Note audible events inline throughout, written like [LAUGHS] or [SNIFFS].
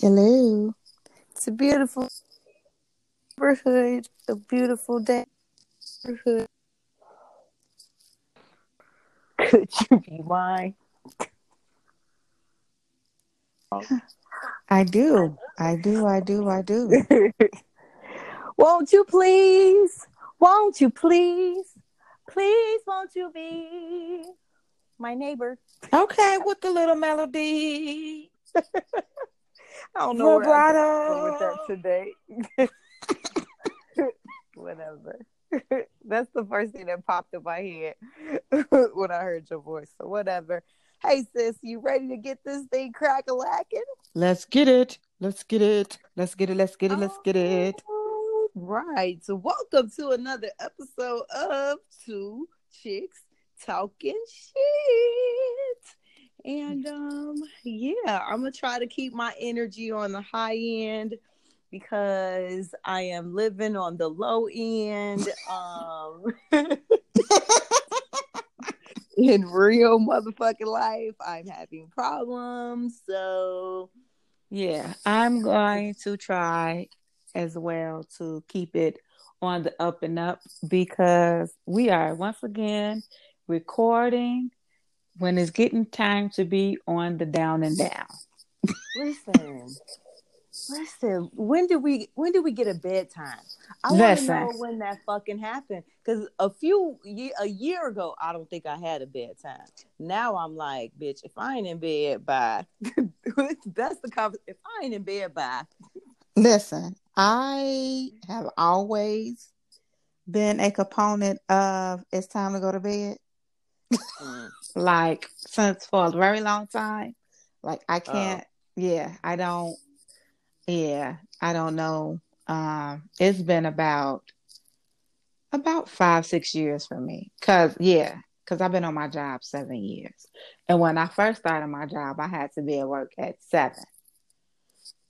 Hello. It's a beautiful neighborhood, a beautiful day. Neighborhood. Could you be mine? I do. I do. I do. I do. [LAUGHS] won't you please? Won't you please? Please, won't you be my neighbor? Okay, with the little melody. [LAUGHS] I don't know where I Vibrato. with that today. [LAUGHS] Whatever. [LAUGHS] That's the first thing that popped in my head when I heard your voice. So whatever. Hey sis, you ready to get this thing crack a lacking? Let's get it. Let's get it. Let's get it. Let's get it. Let's get it. Oh. Right. So welcome to another episode of Two Chicks Talking Shit. And um yeah, I'm gonna try to keep my energy on the high end because I am living on the low end. [LAUGHS] Um [LAUGHS] in real motherfucking life, I'm having problems. So Yeah, I'm going to try as well to keep it on the up and up because we are once again recording when it's getting time to be on the down and down. listen. Listen, when did we when did we get a bedtime? I want to know when that fucking happened because a few a year ago, I don't think I had a bedtime. Now I'm like, bitch, if I ain't in bed by [LAUGHS] that's the conversation. If I ain't in bed by Listen, I have always been a component of it's time to go to bed. Mm. [LAUGHS] Like since for a very long time. Like I can't yeah, I don't yeah, I don't know. Um it's been about about five, six years for me. Cause yeah, because I've been on my job seven years. And when I first started my job, I had to be at work at seven.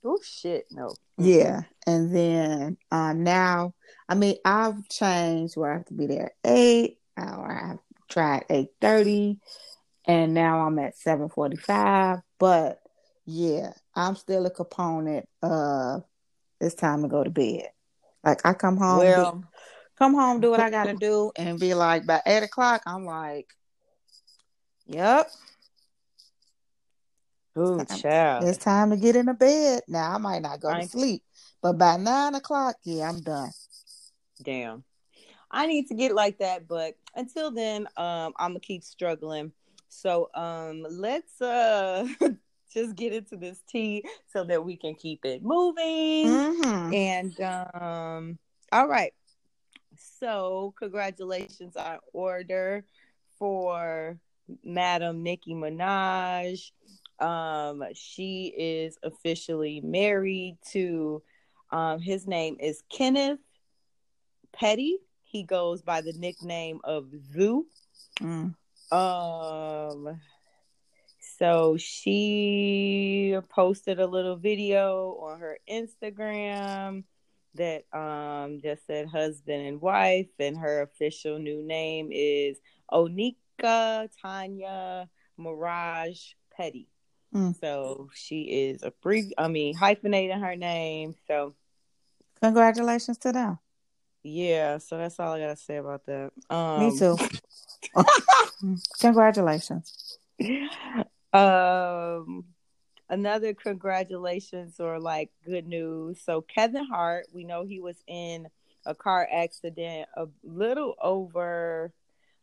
Oh shit, no. Yeah. And then uh, now, I mean, I've changed where I have to be there at eight, or I've tried eight thirty, and now I'm at seven forty five. But yeah, I'm still a component of it's time to go to bed. Like I come home, do- Well, come home, do what I gotta do, and be like by eight o'clock, I'm like, Yep, ooh, child. it's time to get in the bed. Now I might not go to sleep, but by nine o'clock, yeah, I'm done. Damn. I need to get like that, but until then, um, I'm gonna keep struggling. So um let's uh [LAUGHS] just get into this tea so that we can keep it moving. Mm-hmm. And um all right. So congratulations on order for Madam Nicki Minaj. Um she is officially married to um his name is Kenneth Petty. He goes by the nickname of Zoo. Mm. Um so she posted a little video on her Instagram that um just said husband and wife and her official new name is Onika Tanya Maraj Petty. Mm. So she is a free, I mean hyphenating her name. So Congratulations to them. yeah, so that's all I gotta say about that. Um Me too. [LAUGHS] Congratulations. um another congratulations or like good news so kevin hart we know he was in a car accident a little over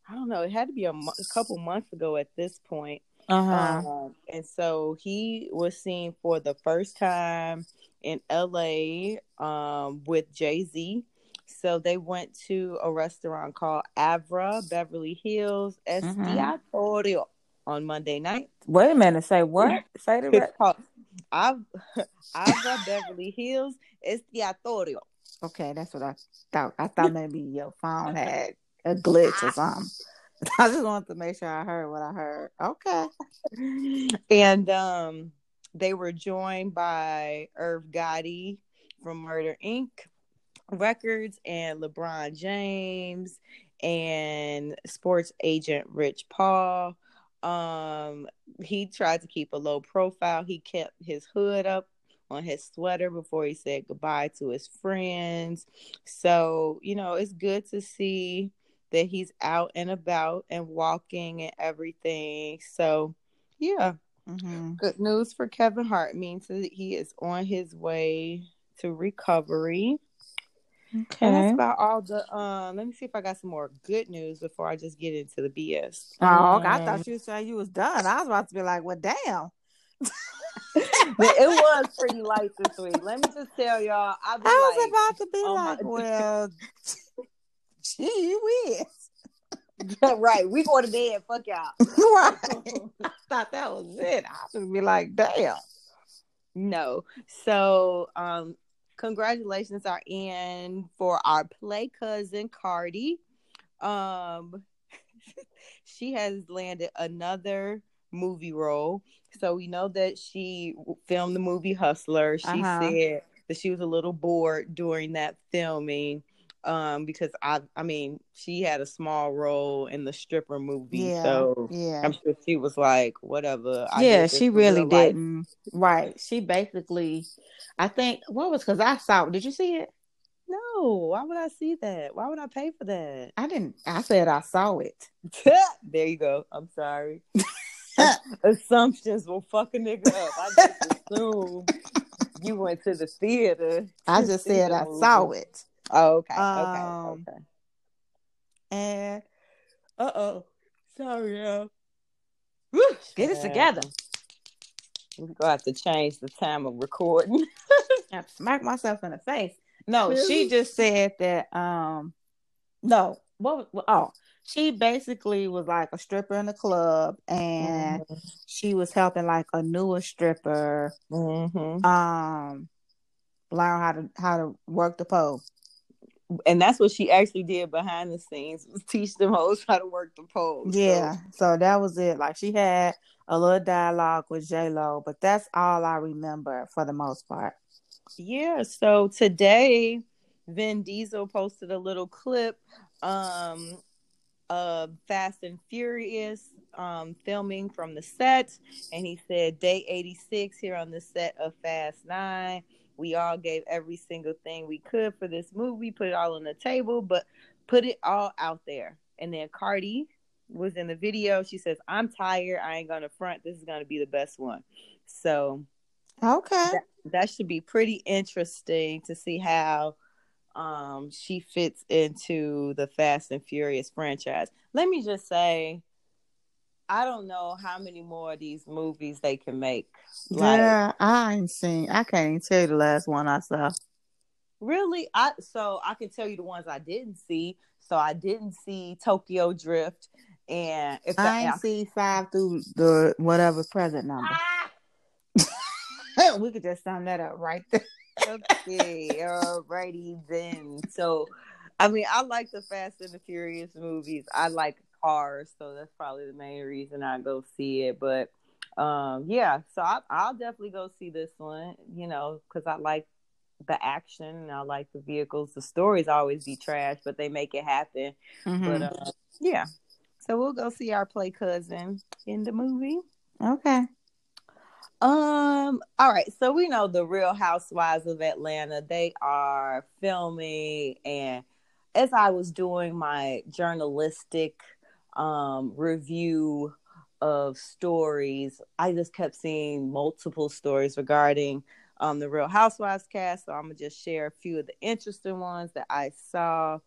i don't know it had to be a, mo- a couple months ago at this point Uh-huh. um, and so he was seen for the first time in LA um, with Jay Z. So they went to a restaurant called Avra Beverly Hills. Estiatorio on Monday night. Wait a minute. Say what? Say the It's rest. called Av- [LAUGHS] Avra Beverly Hills Estiatorio. Okay, that's what I thought. I thought maybe your phone had a glitch or something. [LAUGHS] I just wanted to make sure I heard what I heard. Okay. and um, they were joined by Irv Gotti from Murder Inc. Records and LeBron James and sports agent Rich Paul. Um, he tried to keep a low profile. He kept his hood up on his sweater before he said goodbye to his friends. So, you know, it's good to see that he's out and about and walking and everything. So, yeah. Mm-hmm. Good news for Kevin Hart means that he is on his way to recovery. Okay. And that's about all the um let me see if I got some more good news before I just get into the BS. Oh, um, I thought you said you was done. I was about to be like, well damn. [LAUGHS] it was pretty light this week. Let me just tell y'all. I, was like, about to be oh like, well, [LAUGHS] gee whiz. [LAUGHS] right, we go to bed. Fuck y'all. [LAUGHS] right. [LAUGHS] I thought that was it. I should be like, damn. No. So, um, congratulations are in for our play cousin Cardi. Um, she has landed another movie role. So we know that she filmed the movie Hustler. She uh-huh. said that she was a little bored during that filming um because I I mean she had a small role in the stripper movie yeah, so yeah. I'm sure she was like whatever I yeah she really didn't right. She basically I think what was because I saw did you see it? No why would I see that? Why would I pay for that? I didn't I said I saw it. [LAUGHS] There you go. I'm sorry. [LAUGHS] Assumptions will fuck a nigga up. I just [LAUGHS] assume you went to the theater. I just said I saw it. Oh, okay. Um, okay. Okay. And uh oh. Sorry, y'all. Get it together. We're gonna have to change the time of recording. [LAUGHS] I smack myself in the face. No, really? she just said that um no, what was oh she basically was like a stripper in the club and mm-hmm. she was helping like a newer stripper mm-hmm. um learn how to how to work the pole and that's what she actually did behind the scenes was teach them hoes how to work the pole yeah so. so that was it like she had a little dialogue with j-lo but that's all i remember for the most part yeah so today vin diesel posted a little clip um of Fast and Furious um, filming from the set, and he said, Day 86 here on the set of Fast 9. We all gave every single thing we could for this movie, put it all on the table, but put it all out there. And then Cardi was in the video. She says, I'm tired. I ain't going to front. This is going to be the best one. So, okay. That, that should be pretty interesting to see how um, she fits into the Fast and Furious franchise. Let me just say, I don't know how many more of these movies they can make. Like, yeah, I ain't seen. I can't even tell you the last one I saw. Really, I so I can tell you the ones I didn't see. So I didn't see Tokyo Drift, and if I ain't see five through the whatever present number. Ah! [LAUGHS] we could just sum that up right there okay, alrighty then. So, I mean, I like the Fast and the Furious movies. I like cars, so that's probably the main reason I go see it. But um, yeah, so I, I'll definitely go see this one. You know, because I like the action and I like the vehicles. The stories always be trash, but they make it happen. Mm-hmm. But uh, yeah, so we'll go see our play cousin in the movie. Okay. Um, all right. So we know the Real Housewives of Atlanta, they are filming and as I was doing my journalistic um review of stories, I just kept seeing multiple stories regarding um the Real Housewives cast. So I'm gonna just share a few of the interesting ones that I saw.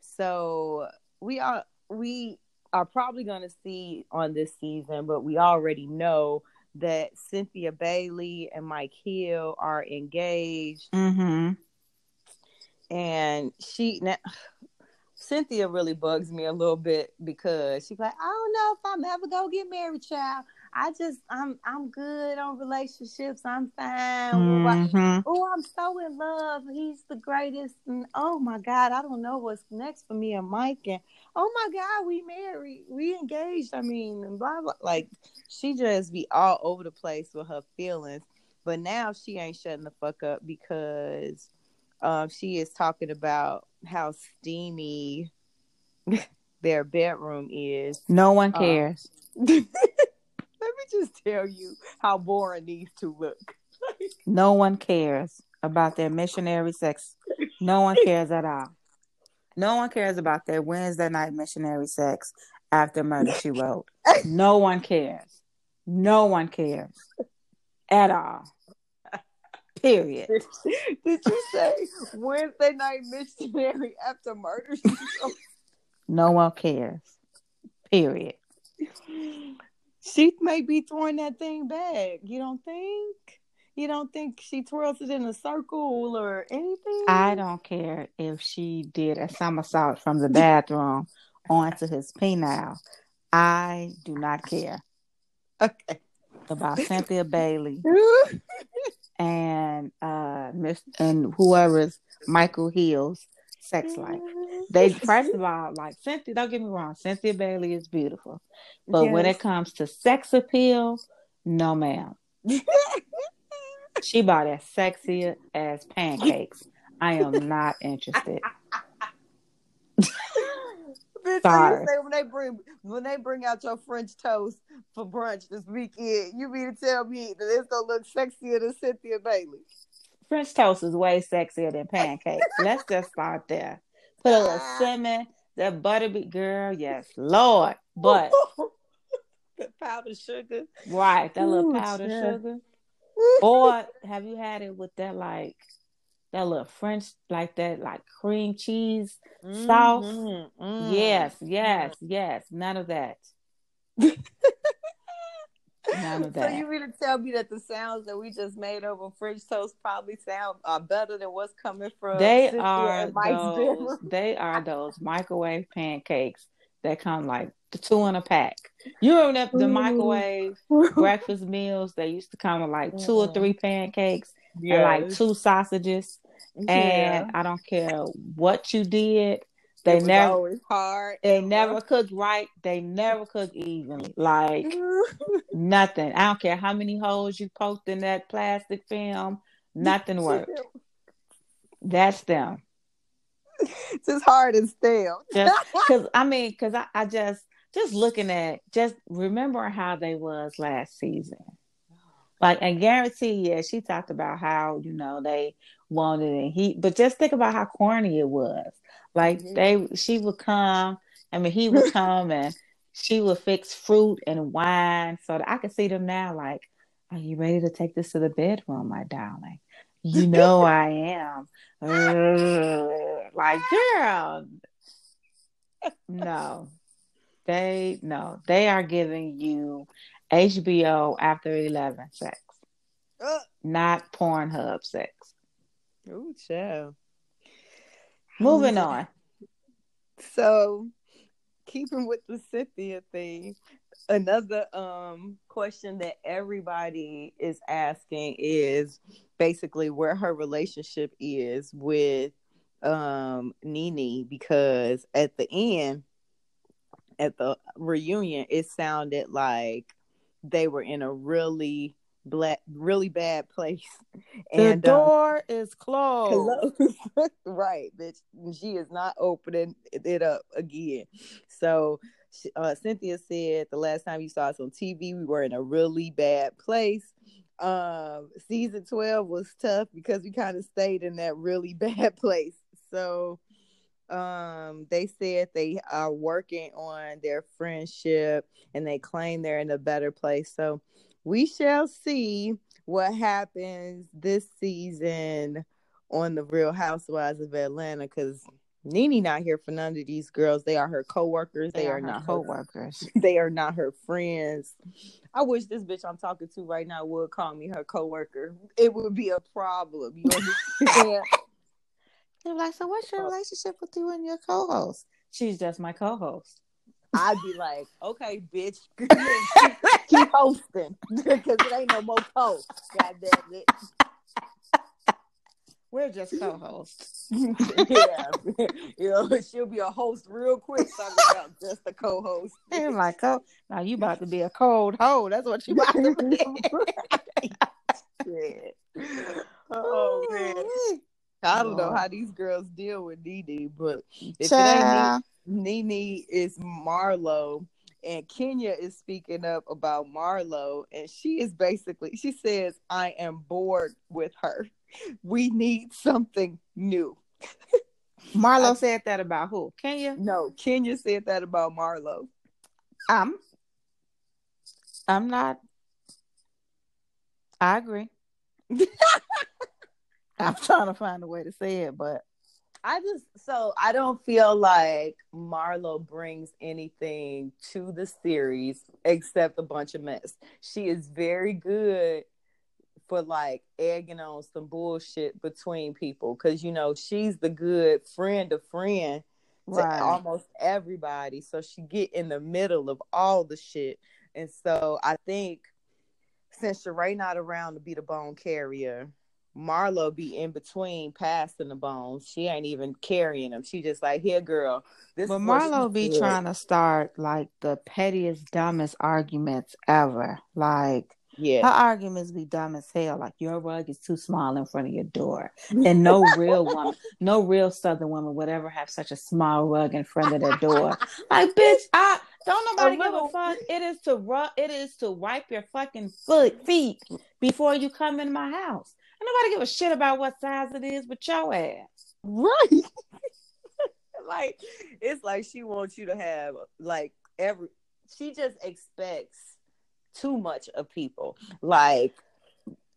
So we are we are probably gonna see on this season, but we already know that Cynthia Bailey and Mike Hill are engaged. Mm-hmm. And she now Cynthia really bugs me a little bit because she's like, I don't know if I'm ever gonna get married, child. I just I'm I'm good on relationships. I'm fine. Mm-hmm. Oh, I'm so in love. He's the greatest. And oh my God, I don't know what's next for me and Mike. And oh my God, we married, we engaged. I mean, blah blah. Like she just be all over the place with her feelings. But now she ain't shutting the fuck up because um, she is talking about how steamy [LAUGHS] their bedroom is. No one cares. Um, [LAUGHS] let me just tell you how boring these two look. [LAUGHS] no one cares about their missionary sex. No one cares at all. No one cares about their Wednesday night missionary sex after Murder She Wrote. No one cares. No one cares at all. Period. Did you say Wednesday night missionary after murder? no one cares. Period. She may be throwing that thing back. You don't think? You don't think she twirls it in a circle or anything? I don't care if she did a somersault from the bathroom onto his penile. I do not care. Okay. About Cynthia Bailey [LAUGHS] and uh Miss and whoever's Michael Hill's sex life. They first of all, like Cynthia, don't get me wrong, Cynthia Bailey is beautiful. But yes. when it comes to sex appeal, no ma'am. [LAUGHS] she bought as sexy as pancakes. I am not interested. [LAUGHS] Bitch, Sorry. say when they bring when they bring out your French toast for brunch this weekend, you mean to tell me that it's gonna look sexier than Cynthia Bailey? French toast is way sexier than pancakes. [LAUGHS] Let's just start there. Put a little ah. cinnamon, that butterbean girl, yes, Lord. But [LAUGHS] the powdered sugar. Right, that little powdered yeah. sugar. [LAUGHS] or have you had it with that like that little French, like that, like cream cheese mm-hmm, sauce. Mm-hmm. Yes, yes, yes. None of that. None of [LAUGHS] that. So you mean to tell me that the sounds that we just made over French toast probably sound uh, better than what's coming from? They Cynthia are those. [LAUGHS] They are those microwave pancakes that come like the two in a pack. You remember the microwave [LAUGHS] breakfast meals? They used to come with like two or three pancakes yes. and like two sausages. Yeah. And I don't care what you did. They never hard. They never cook right. They never cook evenly. Like [LAUGHS] nothing. I don't care how many holes you poked in that plastic film. Nothing worked. That's them. It's just [LAUGHS] hard and stale. Because I mean, because I, I just just looking at just remember how they was last season. Like I guarantee, yeah, she talked about how you know they wanted and he, but just think about how corny it was. Like mm-hmm. they, she would come. I mean, he would [LAUGHS] come and she would fix fruit and wine. So that I could see them now. Like, are you ready to take this to the bedroom, my darling? You know [LAUGHS] I am. like, girl, no, they no, they are giving you HBO after 11 sex, uh, not Pornhub sex. Oh, child. Moving on. So, keeping with the Cynthia thing, another um question that everybody is asking is basically where her relationship is with um Nene because at the end at the reunion, it sounded like they were in a really black, really bad place. [LAUGHS] The and, uh, door is closed. [LAUGHS] right, bitch. She is not opening it up again. So uh, Cynthia said the last time you saw us on TV, we were in a really bad place. Um, season 12 was tough because we kind of stayed in that really [LAUGHS] bad place. So um they said they are working on their friendship and they claim they're in a better place so we shall see what happens this season on the real housewives of atlanta because Nene not here for none of these girls. They are her co-workers. They, they are, are not co-workers. Her, [LAUGHS] they are not her friends. I wish this bitch I'm talking to right now would call me her co-worker. It would be a problem. You [LAUGHS] understand? They're like, so what's your relationship with you and your co-host? She's just my co-host. I'd be like, [LAUGHS] okay, bitch, [LAUGHS] keep hosting [LAUGHS] because it ain't no more host. God damn it. We're just co-hosts. yeah, you know, she'll be a host real quick. Talking about just a co-host. And like, oh, now you about to be a cold hoe. That's what you about to be. yeah. Oh man. I don't know how these girls deal with Nene, but if Child. it ain't Nene, Nene is Marlo, and Kenya is speaking up about Marlo, and she is basically she says, "I am bored with her. We need something new." Marlo I, said that about who? Kenya? No, Kenya said that about Marlo. I'm I'm not I agree. [LAUGHS] [LAUGHS] I'm trying to find a way to say it, but I just so I don't feel like Marlo brings anything to the series except a bunch of mess. She is very good for like egging on some bullshit between people because you know she's the good friend of friend to right. almost everybody. So she get in the middle of all the shit. And so I think since Sheree not around to be the bone carrier, Marlo be in between passing the bones. She ain't even carrying them. She just like, here, girl. This but Marlo be did. trying to start like the pettiest, dumbest arguments ever. Like, yeah, her arguments be dumb as hell. Like your rug is too small in front of your door, and no [LAUGHS] real woman, no real Southern woman would ever have such a small rug in front of their door. Like, bitch, I don't nobody give a fuck. It is to rub. It is to wipe your fucking foot feet before you come in my house. And nobody give a shit about what size it is, but your ass. Right. [LAUGHS] like it's like she wants you to have like every. She just expects too much of people. Like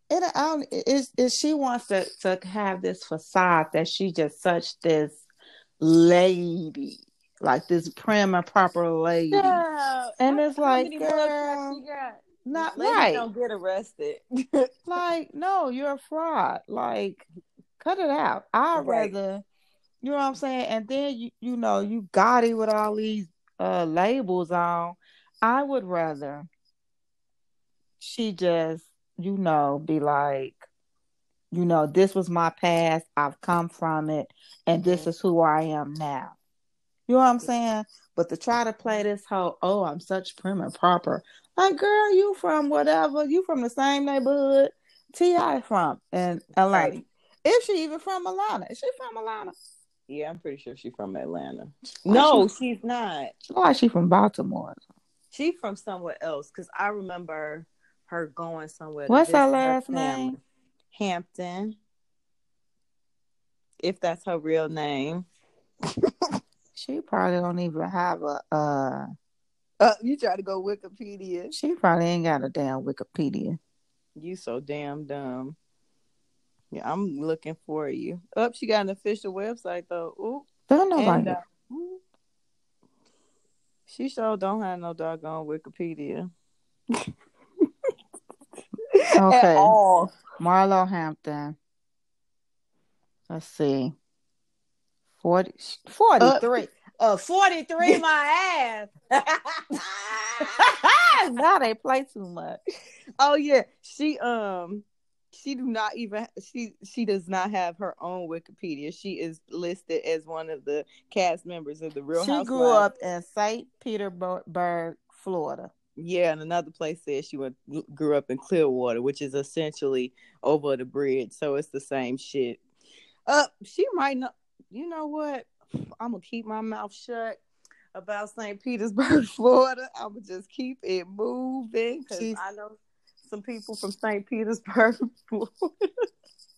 it, um, is is she wants to to have this facade that she just such this lady like this prim and proper lady. Yeah. And it's like, girl, not right. Don't get arrested. [LAUGHS] like, no, you're a fraud. Like, cut it out. I'd right. rather, you know what I'm saying? And then you, you know, you got it with all these uh labels on. I would rather she just, you know, be like, you know, this was my past. I've come from it, and this mm-hmm. is who I am now. You know what I'm saying? But to try to play this whole, oh, I'm such prim and proper. Like, girl, you from whatever. You from the same neighborhood T.I. from in Atlanta. Right. If she even from Atlanta. Is she from Atlanta? Yeah, I'm pretty sure she's from Atlanta. no, she, she's not. Why is she from Baltimore? She from somewhere else. Because I remember her going somewhere. What's her last her name? Hampton. If that's her real name. [LAUGHS] She probably don't even have a. uh uh, you try to go Wikipedia. She probably ain't got a damn Wikipedia. You so damn dumb. Yeah, I'm looking for you. Up, oh, she got an official website though. Ooh, don't know and, uh, She sure don't have no doggone Wikipedia. [LAUGHS] okay. Marlo Hampton. Let's see. 40, 43. Uh, uh 43 my ass. [LAUGHS] now they play too much. Oh yeah. She um she do not even she she does not have her own Wikipedia. She is listed as one of the cast members of the Real She grew up in St. Petersburg, Florida. Yeah, and another place says she went grew up in Clearwater, which is essentially over the bridge. So it's the same shit. Uh, she might not you know what? I'm gonna keep my mouth shut about St. Petersburg, [LAUGHS] Florida. I'm gonna just keep it moving because I know some people from St. Petersburg, [LAUGHS] Florida.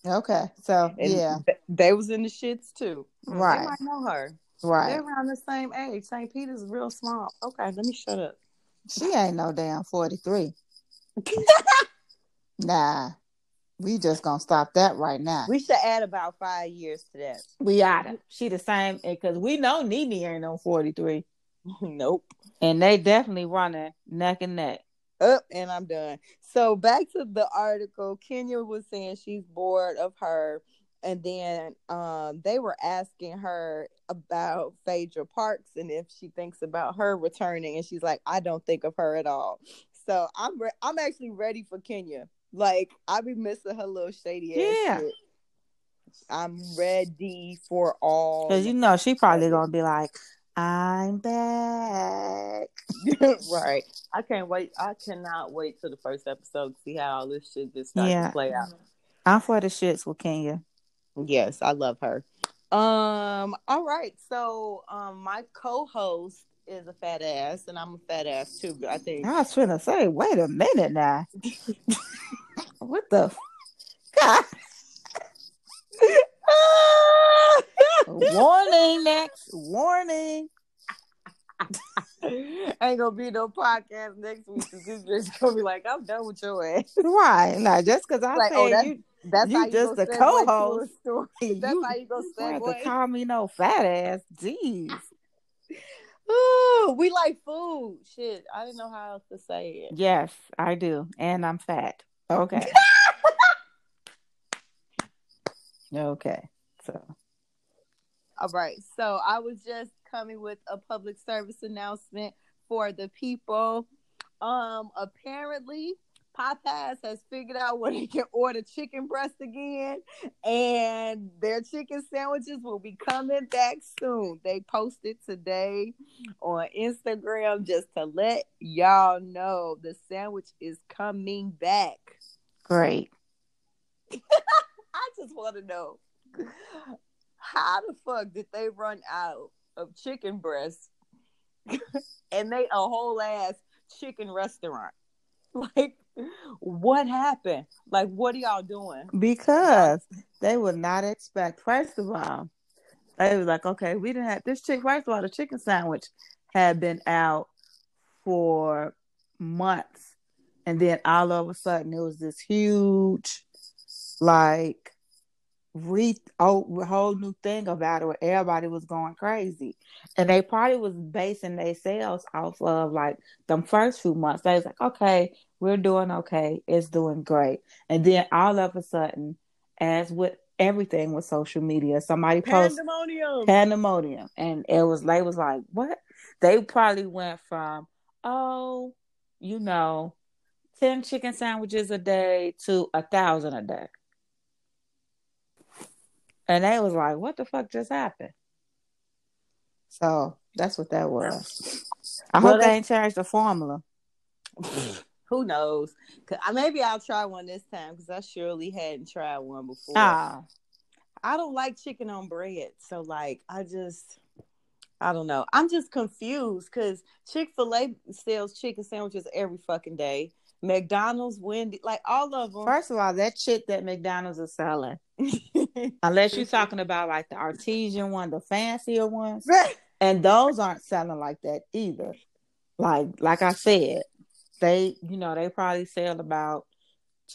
Okay, so and yeah, th- they was in the shits too. Right, they might know her. Right, they're around the same age. St. Peter's is real small. Okay, let me shut up. She ain't no damn forty three. [LAUGHS] nah, we just gonna stop that right now. We should add about five years to that. We oughta. She the same because we know Nene ain't on forty three. [LAUGHS] nope. And they definitely running neck and neck. Up and I'm done. So back to the article. Kenya was saying she's bored of her, and then um, they were asking her about Phaedra Parks and if she thinks about her returning, and she's like, "I don't think of her at all." So I'm re- I'm actually ready for Kenya like I be missing her little shady ass. Yeah. Shit. I'm ready for all. Cause you know she probably gonna be like, "I'm back." [LAUGHS] right. I can't wait. I cannot wait till the first episode to see how all this shit just starts yeah. to play out. I'm for the shits with Kenya. Yes, I love her. Um, all right. So um my co-host is a fat ass and I'm a fat ass too, I think. I was trying to say, wait a minute now. [LAUGHS] what the f- God. [LAUGHS] Warning next. Warning. [LAUGHS] Ain't gonna be no podcast next week because this bitch gonna be like, I'm done with your ass. Right. Now just because I Like, say oh, you That's You how you just gonna the segue to a co-host. story. [LAUGHS] That's you how you gonna don't have to call me no fat ass. Jeez. Ooh, we like food. Shit, I didn't know how else to say it. Yes, I do. And I'm fat. Okay. [LAUGHS] okay. So All right. So I was just coming with a public service announcement for the people. Um, apparently Popeyes has figured out where they can order chicken breast again, and their chicken sandwiches will be coming back soon. They posted today on Instagram just to let y'all know the sandwich is coming back. great. [LAUGHS] I just want to know how the fuck did they run out of chicken breasts [LAUGHS] and they a whole ass chicken restaurant? [LAUGHS] Like, what happened? Like, what are y'all doing? Because they would not expect, first of all, they was like, okay, we didn't have this chick. First of all, the chicken sandwich had been out for months. And then all of a sudden, it was this huge, like, re oh, whole new thing about it where everybody was going crazy. And they probably was basing their sales off of like the first few months. They was like, okay, we're doing okay. It's doing great. And then all of a sudden, as with everything with social media, somebody posts Pandemonium. pandemonium. And it was they was like, what? They probably went from, oh, you know, 10 chicken sandwiches a day to a thousand a day. And they was like, what the fuck just happened? So that's what that was. I Well, hope they ain't changed the formula. [LAUGHS] Who knows? I, maybe I'll try one this time because I surely hadn't tried one before. Ah, I don't like chicken on bread. So like I just I don't know. I'm just confused because Chick-fil-A sells chicken sandwiches every fucking day. McDonald's, Wendy, like all of them. first of all, that shit that McDonald's is selling, [LAUGHS] unless you're talking about like the artesian one, the fancier ones, and those aren't selling like that either. Like like I said, they you know they probably sell about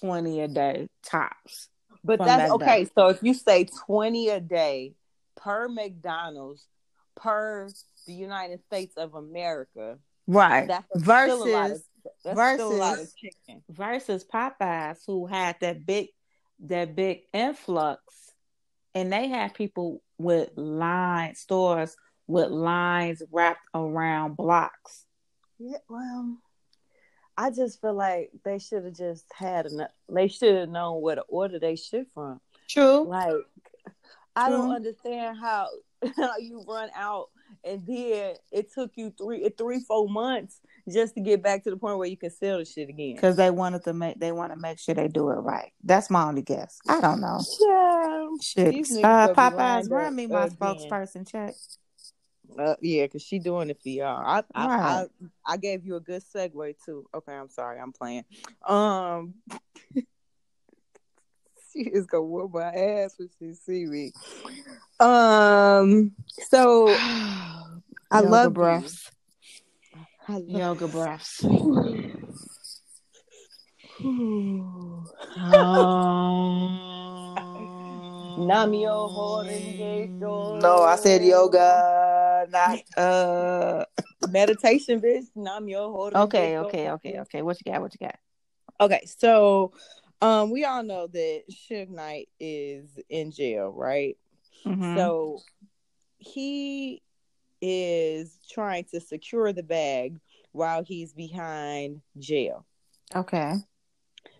twenty a day tops. but that's McDonald's. okay. So if you say 20 a day per McDonald's per the United States of America, Right. that's still a lot of Versus that's still a lot of versus- versus Popeyes who had that big that big influx and they had people with line stores with lines wrapped around blocks. Yeah, well, I just feel like they should have just had enough. They should have known where to order they shit from. True. Like, I don't understand how [LAUGHS] how you run out and then it took you three three four months just to get back to the point where you can sell the shit again. Because they wanted to make they want to make sure they do it right. That's my only guess. I don't know. Yeah, Shit. Uh, Popeyes, run me my again. spokesperson check. Uh, yeah, because she doing it for y'all. I I, Right. I I gave you a good segue too. Okay, I'm sorry, I'm playing. Um, [LAUGHS] she is gonna whoop my ass when she see me. Um, so [SIGHS] I Yoga love breaths. You. I love Yoga breaths. [SIGHS] [LAUGHS] Namyo Renge No, I said yoga, not uh. meditation, bitch. Namyo Renge Okay, Kyo. okay, okay, okay. Okay. What you got? What you got? Okay, so um, we all know that Suge Knight is in jail, right? Mhm. So he is trying to secure the bag while he's behind jail. okay,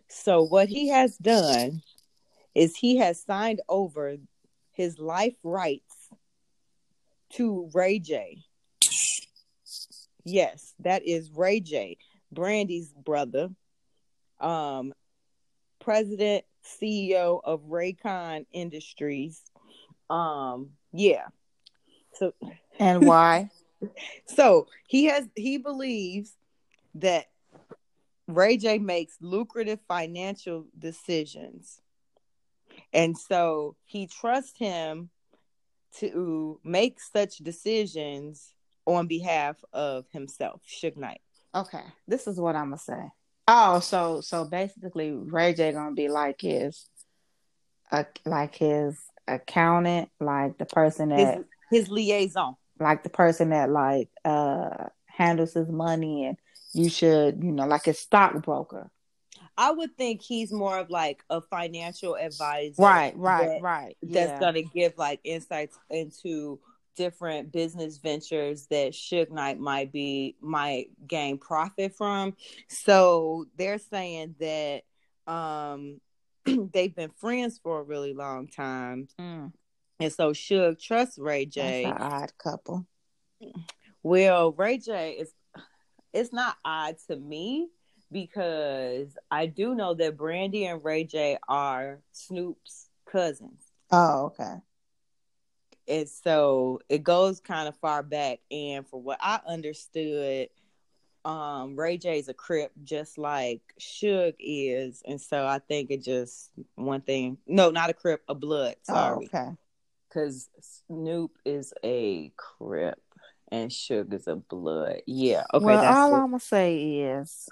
So what he has done is he has signed over his life rights to Ray J. Yes, that is Ray J, Brandy's brother, um, President CEO of Raycon Industries. Um, yeah. So and why? [LAUGHS] so he has he believes that Ray J makes lucrative financial decisions. And so he trusts him to make such decisions on behalf of himself, Suge Knight. Okay, this is what I'm gonna say. Oh, so so basically, Ray J gonna be like his, uh, like his accountant, like the person that his, his liaison, like the person that like uh handles his money, and you should, you know, like a stockbroker. I would think he's more of like a financial advisor. Right, right, that, right. That's yeah. gonna give like insights into different business ventures that Suge Knight might be might gain profit from. So they're saying that um [CLEARS THROAT] they've been friends for a really long time. Mm. And so Suge trusts Ray J. That's an odd couple. Well, Ray J is it's not odd to me because I do know that Brandy and Ray J are Snoop's cousins. Oh, okay. And so it goes kind of far back. And for what I understood, um, Ray J is a Crip just like Suge is. And so I think it just one thing. No, not a Crip, a Blood. Oh, sorry. Oh, okay. Because Snoop is a Crip and Suge is a Blood. Yeah. Okay. Well, all I'm gonna say is,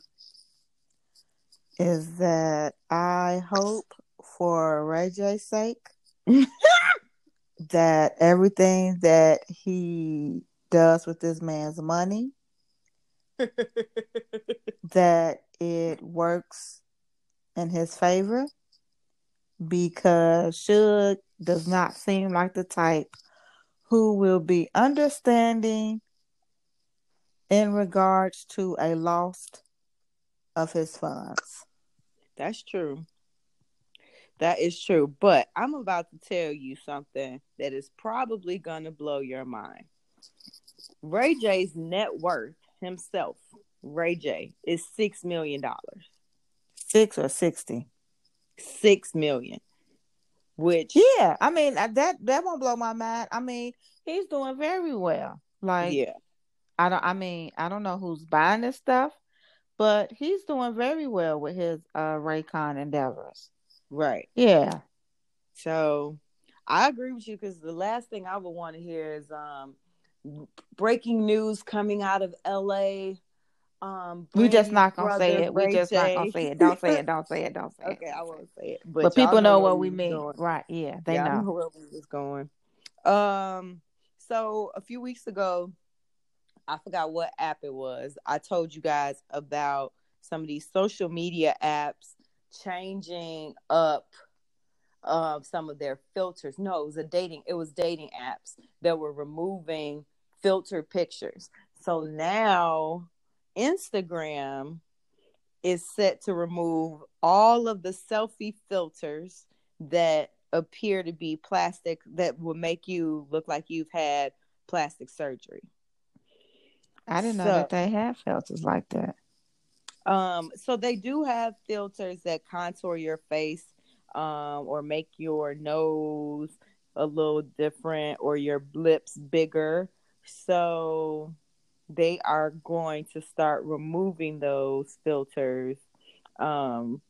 is that I hope for Ray J's sake [LAUGHS] that everything that he does with this man's money [LAUGHS] that it works in his favor because Suge does not seem like the type who will be understanding in regards to a loss of his funds. That's true. That is true. But I'm about to tell you something that is probably going to blow your mind. Ray J's net worth himself, Ray J, is $6 million. Six or 60? Six million. Which yeah, I mean that that won't blow my mind. I mean he's doing very well. Like yeah, I don't. I mean I don't know who's buying this stuff, but he's doing very well with his uh Raycon endeavors. Right. Yeah. So I agree with you because the last thing I would want to hear is um breaking news coming out of LA. Um, we just not gonna say it. We just not gonna say it. Don't say it. Don't say it. Don't say it. [LAUGHS] Okay, I won't say it. But, but people know, know what we mean, going. right? Yeah, they know. know where we was going. Um, so a few weeks ago, I forgot what app it was. I told you guys about some of these social media apps changing up um, some of their filters. No, it was a dating. It was dating apps that were removing filter pictures. So now Instagram is set to remove all of the selfie filters that appear to be plastic that will make you look like you've had plastic surgery. I didn't know that they have filters like that. Um, so they do have filters that contour your face, um, or make your nose a little different or your lips bigger. So they are going to start removing those filters. Um,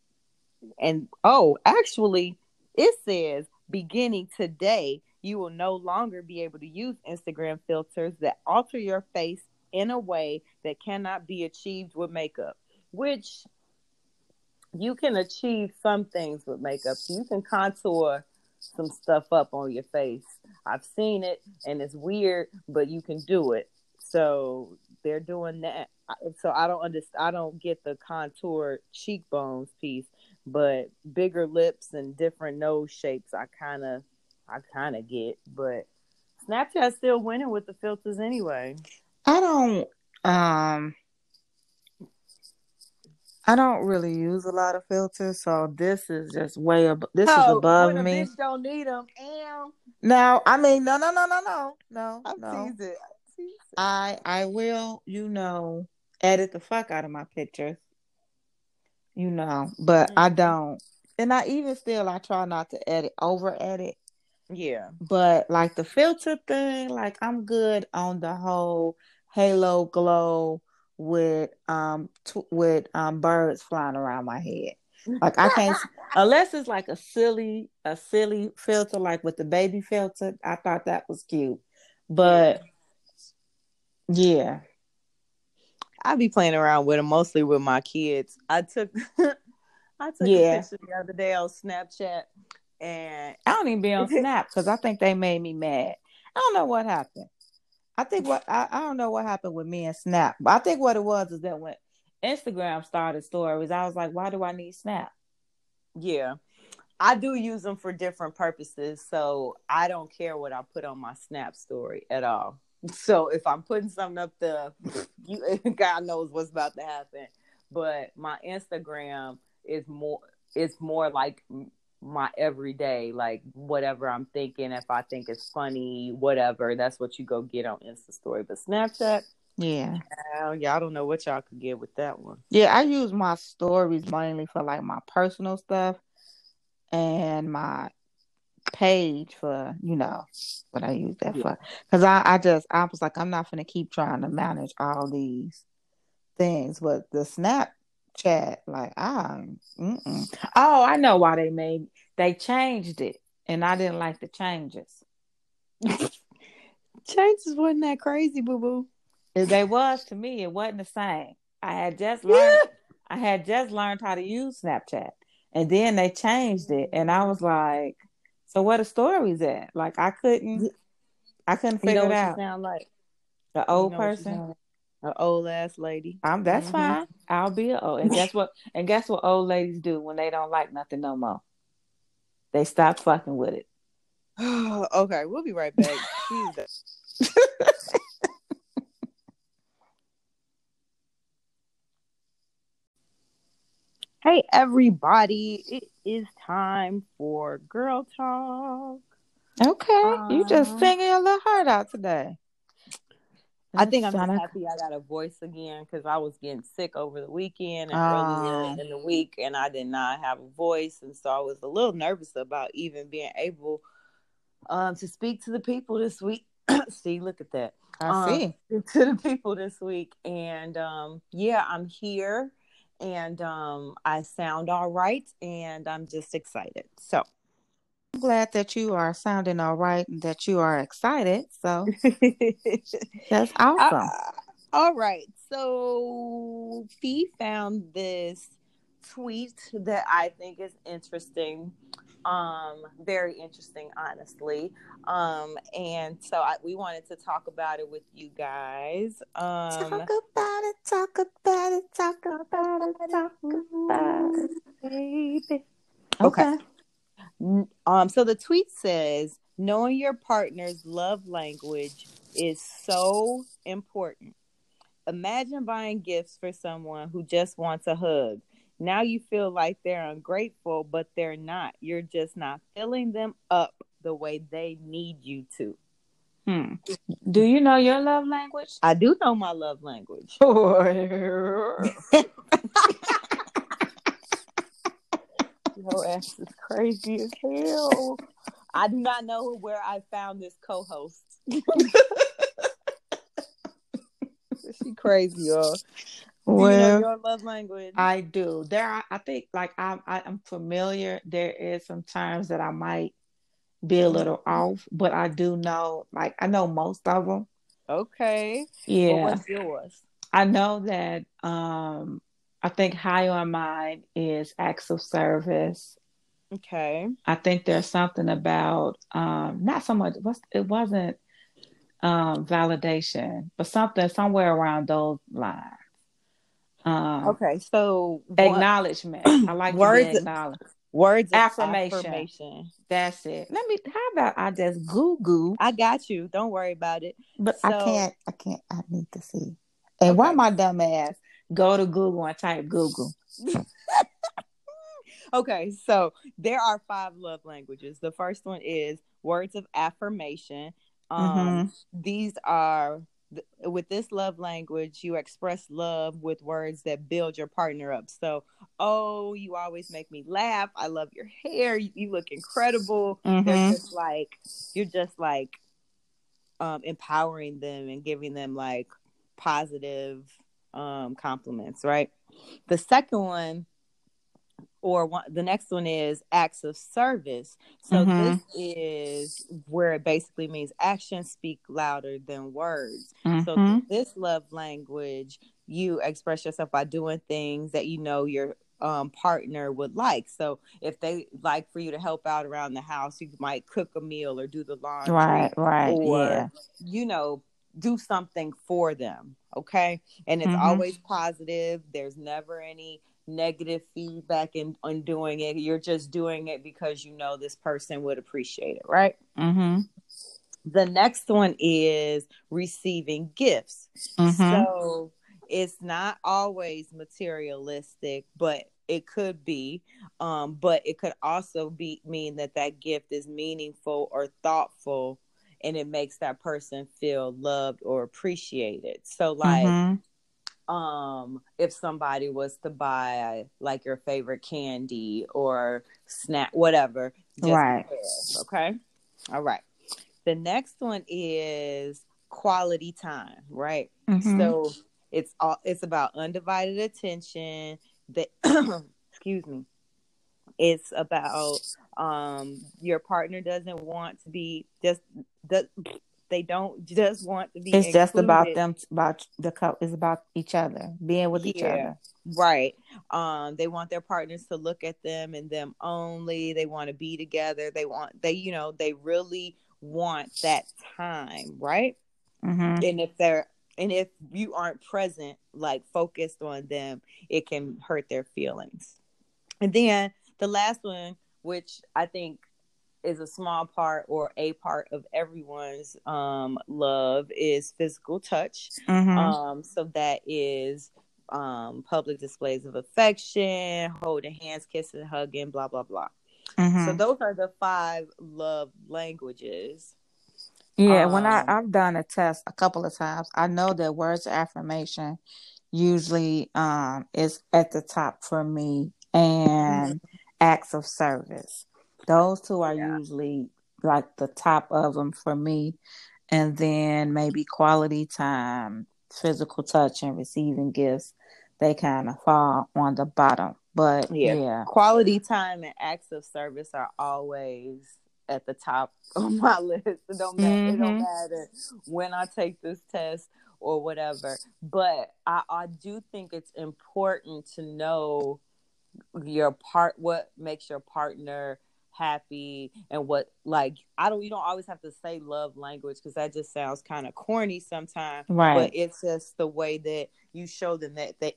and oh, actually, it says beginning today, you will no longer be able to use Instagram filters that alter your face in a way that cannot be achieved with makeup which you can achieve some things with makeup. You can contour some stuff up on your face. I've seen it and it's weird, but you can do it. So they're doing that. So I don't understand. I don't get the contour cheekbones piece, but bigger lips and different nose shapes. I kind of, I kind of get. But Snapchat's still winning with the filters anyway. I don't. Um, I don't really use a lot of filters, so this is just way above. This oh, is above when me. Bitch don't need them. And now, I mean, no, no, no, no, no, no, I no. Tease it. I, tease it. I, I will, you know, edit the fuck out of my pictures. You know, but mm-hmm. I don't. and I even still I try not to edit over edit. Yeah. But like the filter thing, like I'm good on the whole halo glow with um t- with um birds flying around my head. Like I can't [LAUGHS] unless it's like a silly a silly filter like with the baby filter. I thought that was cute. But yeah. I be playing around with them mostly with my kids. I took [LAUGHS] I took Yeah. a picture the other day on Snapchat and I don't even be on [LAUGHS] Snap because I think they made me mad. I don't know what happened. I think what I, I don't know what happened with me and Snap, but I think what it was is that when Instagram started stories, I was like, why do I need Snap? yeah. I do use them for different purposes, so I don't care what I put on my Snap story at all. So if I'm putting something up there, [LAUGHS] you [LAUGHS] God knows what's about to happen. But my Instagram is more it's more like my everyday, like whatever I'm thinking. If I think it's funny, whatever, that's what you go get on Insta story. But Snapchat, Yeah. hell, y'all don't know what y'all could get with that one. Yeah, I use my stories mainly for like my personal stuff and my page for, you know, what I use that Yeah. for. Because I, I just, I was like, I'm not to keep trying to manage all these things. But the Snapchat, like, I, mm-mm. oh, I know why they made, they changed it. And I didn't like the changes. [LAUGHS] Changes wasn't that crazy, boo boo. If they was to me, it wasn't the same. I had just learned, I had just learned how to use Snapchat. And then they changed it, and I was like, "So what the stories at?" Like I couldn't, I couldn't You figure know it out. you sound like? The old You know you person? An old ass lady. I'm that's Mhm. fine. I'll be an old. And guess [LAUGHS] what? And guess what old ladies do when they don't like nothing no more? They stop fucking with it. [GASPS] okay, we'll be right back. Jesus. [LAUGHS] Hey everybody, it is time for girl talk. Okay, you just Uh, singing your little heart out today. I think I'm just happy I got a voice again because I was getting sick over the weekend and earlier in the week, and I did not have a voice, and so I was a little nervous about even being able um, to speak to the people this week. [CLEARS THROAT] See, look at that. I um, see. [LAUGHS] to the people this week. And um, yeah, I'm here and um, I sound all right and I'm just excited. So glad that you are sounding all right and that you are excited. So [LAUGHS] that's awesome. Uh, all right. So Fee found this tweet that I think is interesting. Um, very interesting, honestly. Um, and so I, we wanted to talk about it with you guys. Um, talk about it, talk about it, talk about it, talk about it. baby. Okay. N- Um, so the tweet says, knowing your partner's love language is so important. Imagine buying gifts for someone who just wants a hug. Now you feel like they're ungrateful, but they're not. You're just not filling them up the way they need you to. Hmm. Do you know your love language? I do know my love language. [LAUGHS] [LAUGHS] [LAUGHS] Your ass is crazy as hell. I do not know where I found this co-host. [LAUGHS] she crazy, y'all. Do you know your love language? I do. There, are, I think, like I'm, I, I'm familiar. There is some times that I might be a little off, but I do know, like I know most of them. okay. Well, Yeah, what's yours? I know that. Um, I think high on mine is acts of service. Okay. I think there's something about um not so much what's it wasn't um validation, but something somewhere around those lines. Um Okay. So one- acknowledgement. I [CLEARS THROAT] like Words- be acknowledged. words of Affirmation. affirmation. That's it. Let me how about I just Google, I got you. Don't worry about it. but I can't I can't I need to see. And why Okay. my dumb ass go to Google and type Google. [LAUGHS] Okay, so there are five love languages. The first one is words of affirmation. Um, Mm-hmm. These are with this love language, you express love with words that build your partner up. So, oh, you always make me laugh. I love your hair. You, you look incredible. Mm-hmm. They're just like you're just like um, empowering them and giving them like positive um, compliments, right? The second one or one, the next one is acts of service. So mm-hmm. this is where it basically means actions speak louder than words. Mm-hmm. So this love language, you express yourself by doing things that you know your um, partner would like. So if they like for you to help out around the house, you might cook a meal or do the laundry, right, right, or yeah. you know do something for them. Okay, and it's mm-hmm. always positive. There's never any negative feedback in on doing it. You're just doing it because you know this person would appreciate it, right? Mm-hmm. The next one is receiving gifts. Mm-hmm. So it's not always materialistic, but it could be. Um, but it could also be mean that that gift is meaningful or thoughtful, and it makes that person feel loved or appreciated. So, like. Mm-hmm um if somebody was to buy like your favorite candy or snack whatever right because, okay all right the next one is quality time right mm-hmm. so it's all it's about undivided attention that [CLEARS THROAT] excuse me it's about um your partner doesn't want to be just the they don't just want to be. It's included. just about them. About the couple. It's about each other being with yeah, each other. Right. Um. They want their partners to look at them and them only. They want to be together. They want. They. You know. They really want that time. Right. Mm-hmm. And if they're and if you aren't present, like focused on them, it can hurt their feelings. And then the last one, which I think is a small part or a part of everyone's um, love is physical touch. Mm-hmm. Um, so that is um, public displays of affection, holding hands, kissing, hugging, blah blah blah. Mm-hmm. So those are the five love languages. Yeah, um, when I um, I've done a test a couple of times, I know that words of affirmation usually um, is at the top for me, and. Acts of service. Those two are yeah. usually like the top of them for me. And then maybe quality time, physical touch, and receiving gifts, they kind of fall on the bottom. But yeah. yeah. quality time and acts of service are always at the top [LAUGHS] of my list. It don't matter. Mm-hmm. It don't mm-hmm. matter when I take this test or whatever. But I, I do think it's important to know your part. What makes your partner happy and what like I don't you don't always have to say love language because that just sounds kind of corny sometimes. Right. But it's just the way that you show them that they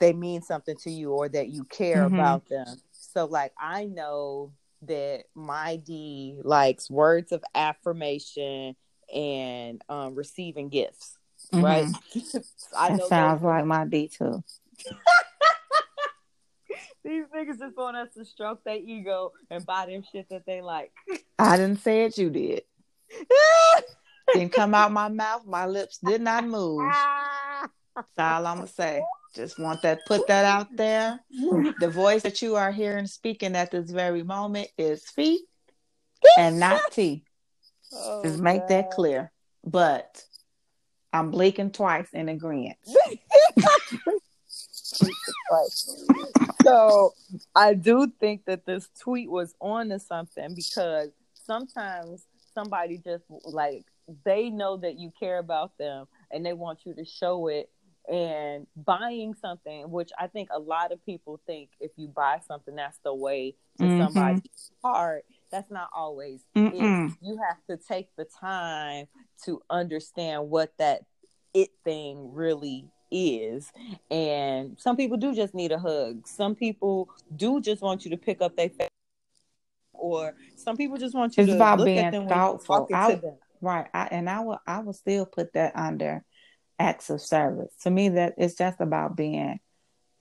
they mean something to you or that you care mm-hmm. about them. So like I know that my D likes words of affirmation and um, receiving gifts. Mm-hmm. Right. [LAUGHS] I that sounds like my D too. [LAUGHS] These niggas just want us to stroke their ego and buy them shit that they like. I didn't say it, you did. [LAUGHS] Didn't come out my mouth. My lips did not move. [LAUGHS] That's all I'm gonna say. Just want that put that out there. The voice that you are hearing speaking at this very moment is feet and not tea. Oh, Just make God. that clear. But I'm blinking twice in agreement. [LAUGHS] so I do think that this tweet was on to something because sometimes somebody just like they know that you care about them and they want you to show it and buying something which i think a lot of people think if you buy something that's the way to mm-hmm. somebody's heart that's not always it. you have to take the time to understand what that it thing really is. And some people do just need a hug. Some people do just want you to pick up their face. Or some people just want you it's to about being thoughtful. I, right. I, and I will I will still put that under acts of service. To me that it's just about being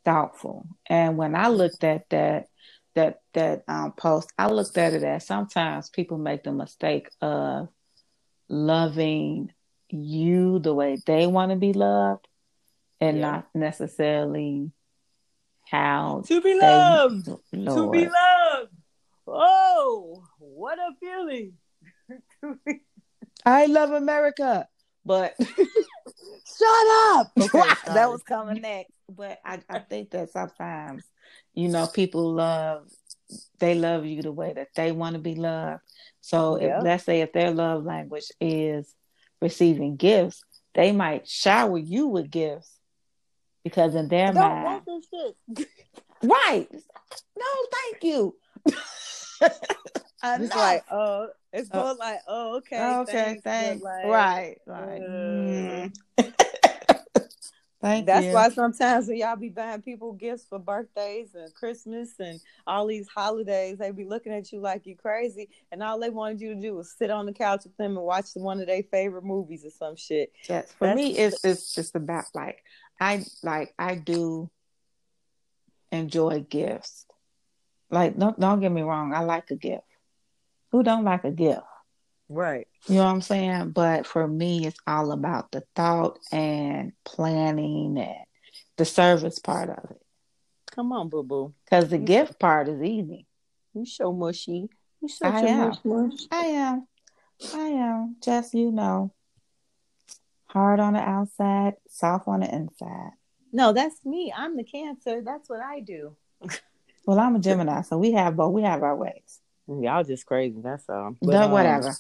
thoughtful. And when I looked at that that that um, post, I looked at it as sometimes people make the mistake of loving you the way they want to be loved and Yeah. not necessarily how To be they loved. To be loved. Oh, what a feeling. [LAUGHS] I love America, but [LAUGHS] Shut up. Okay, [LAUGHS] that was coming next. But I, I think that sometimes, you know, people love they love you the way that they want to be loved. So Yeah. if let's say if their love language is receiving gifts, they might shower you with gifts because in their I don't mind, want this shit. [LAUGHS] right? No, thank you. It's Enough. like, oh, it's Oh. more like, oh, okay. okay, thanks, thanks. like, right, right. Mm. [LAUGHS] thank That's you. why sometimes when y'all be buying people gifts for birthdays and Christmas and all these holidays, they be looking at you like you crazy, and all they wanted you to do was sit on the couch with them and watch one of their favorite movies or some shit. Yes, for That's- me, it's it's just about like I like I do enjoy gifts. Like don't don't get me wrong, I like a gift. Who don't like a gift? Right. You know what I'm saying? But for me, it's all about the thought and planning and the service part of it. Come on, boo boo. Because the You- gift part is easy. You so mushy. You such I a am. mush mush. I am. I am. Just you know. Hard on the outside, soft on the inside. No, that's me. I'm the cancer. That's what I do. Well, I'm a Gemini, so we have both. We have our ways. Y'all just crazy. That's all. But, um, whatever.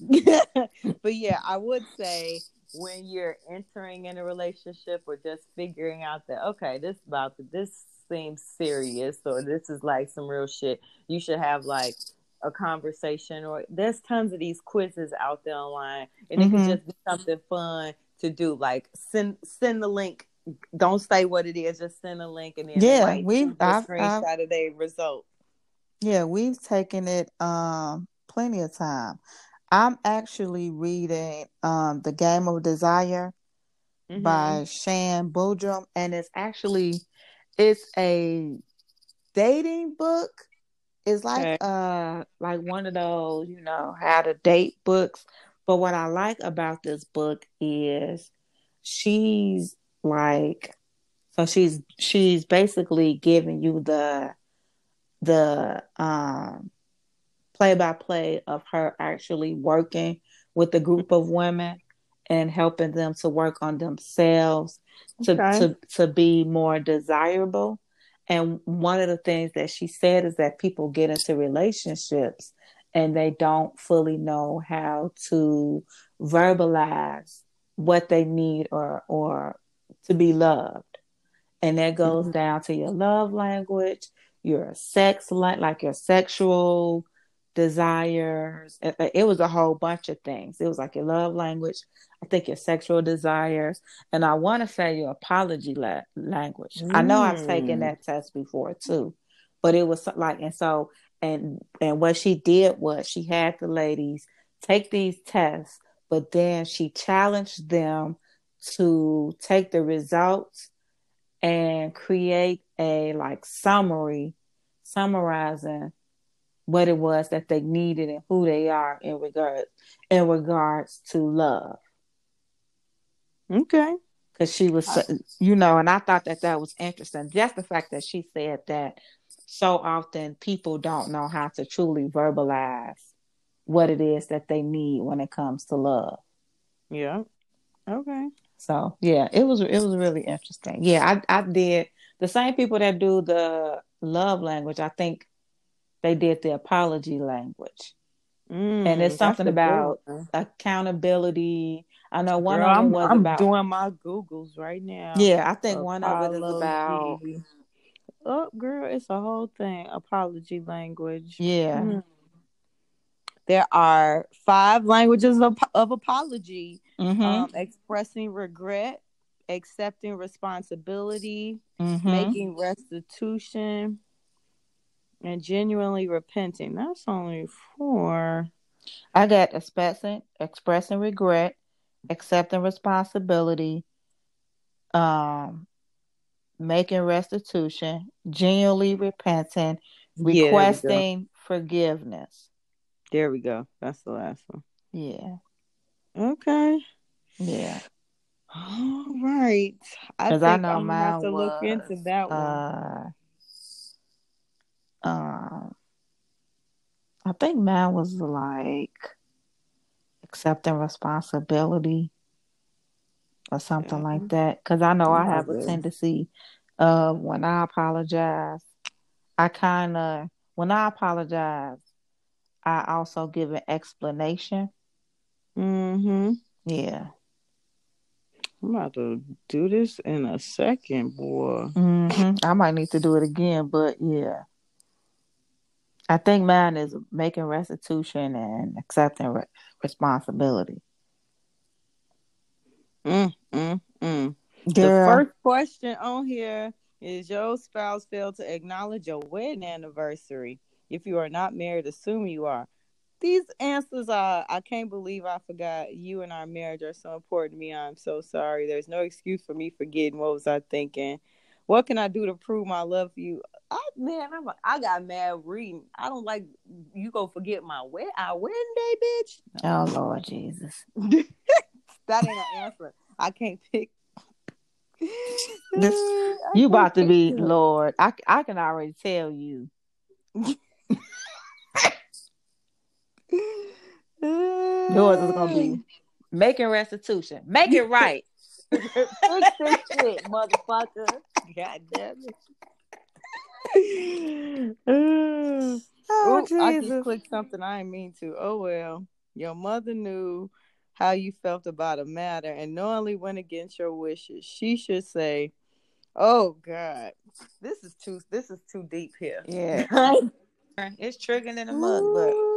[LAUGHS] but yeah, I would say when you're entering in a relationship or just figuring out that okay, this about to, this seems serious or this is like some real shit, you should have like a conversation or there's tons of these quizzes out there online and it Mhm. can just be something fun to do like send send the link don't say what it is just send a link and then Yeah, we've- I've- screenshot of their result Yeah, we've taken it um plenty of time. I'm actually reading um The Game of Desire Mhm. by Shan Boodram, and it's actually it's a dating book. It's like Okay. uh like one of those, you know, how to date books. But what I like about this book is she's like so she's she's basically giving you the the um play by play of her actually working with a group of women and helping them to work on themselves to Okay. to to be more desirable. And one of the things that she said is that people get into relationships and they don't fully know how to verbalize what they need or or to be loved. And that goes Mhm. down to your love language, your sex like like your sexual desires. It, was a whole bunch of things. It was like your love language, I think your sexual desires, and I want to say your apology la- language. I know I've taken Mm. that test before too, but it was like, and so, and and what she did was she had the ladies take these tests, but then she challenged them to take the results and create a like summary summarizing what it was that they needed and who they are in regards in regards to love. Okay. Because she was you know and i thought that that was interesting. Just the fact that she said that so often people don't know how to truly verbalize what it is that they need when it comes to love. Yeah. Okay. So yeah, it was it was really interesting. Yeah, I I did the same people that do the love language. I think they did the apology language, and it's Mm, something good about accountability. I know one Girl, of them I'm, was I'm about doing my googles right now yeah. I think one of it is about oh girl it's a whole thing apology language yeah. Mm. there are five languages of, of apology Mm-hmm. um, expressing regret accepting responsibility mm-hmm. making restitution and genuinely repenting that's only four I got expressing expressing regret, accepting responsibility, um, making restitution, genuinely repenting, Yeah, there we go. requesting forgiveness. There we go. That's the last one. Yeah. Okay. Yeah. All right. I think Because I know I'm have to look into that one. Uh, um, I think mine was like accepting responsibility or something Yeah. like that. Because I know I have a tendency of when I apologize, I kind of when I apologize, I also give an explanation. Mm-hmm. Yeah. I'm about to do this in a second, boy. hmm I might need to do it again, but yeah. I think mine is making restitution and accepting re- responsibility. Mm, mm, mm. The first question on here is your spouse failed to acknowledge your wedding anniversary. If you are not married, assume you are. These answers are I can't believe I forgot you and our marriage are so important to me. I'm so sorry. There's no excuse for me forgetting. What was I thinking? What can I do to prove my love for you? I man, I'm I got mad reading. I don't like you go forget my wed our wedding day, bitch. oh Lord Jesus. [LAUGHS] That ain't an answer. I can't pick. [LAUGHS] This- I You about to be it. Lord. I, I can already tell you. [LAUGHS] Yours is gonna be making restitution. Make it right. [LAUGHS] Fix this shit, motherfucker. God damn it. [SIGHS] Oh Oop, I just Jesus. clicked something I didn't mean to. Oh well. Your mother knew how you felt about a matter and knowingly went against your wishes. She should say, Oh God. This is too this is too deep here. Yeah. [LAUGHS] It's triggering in the mud, but Ooh.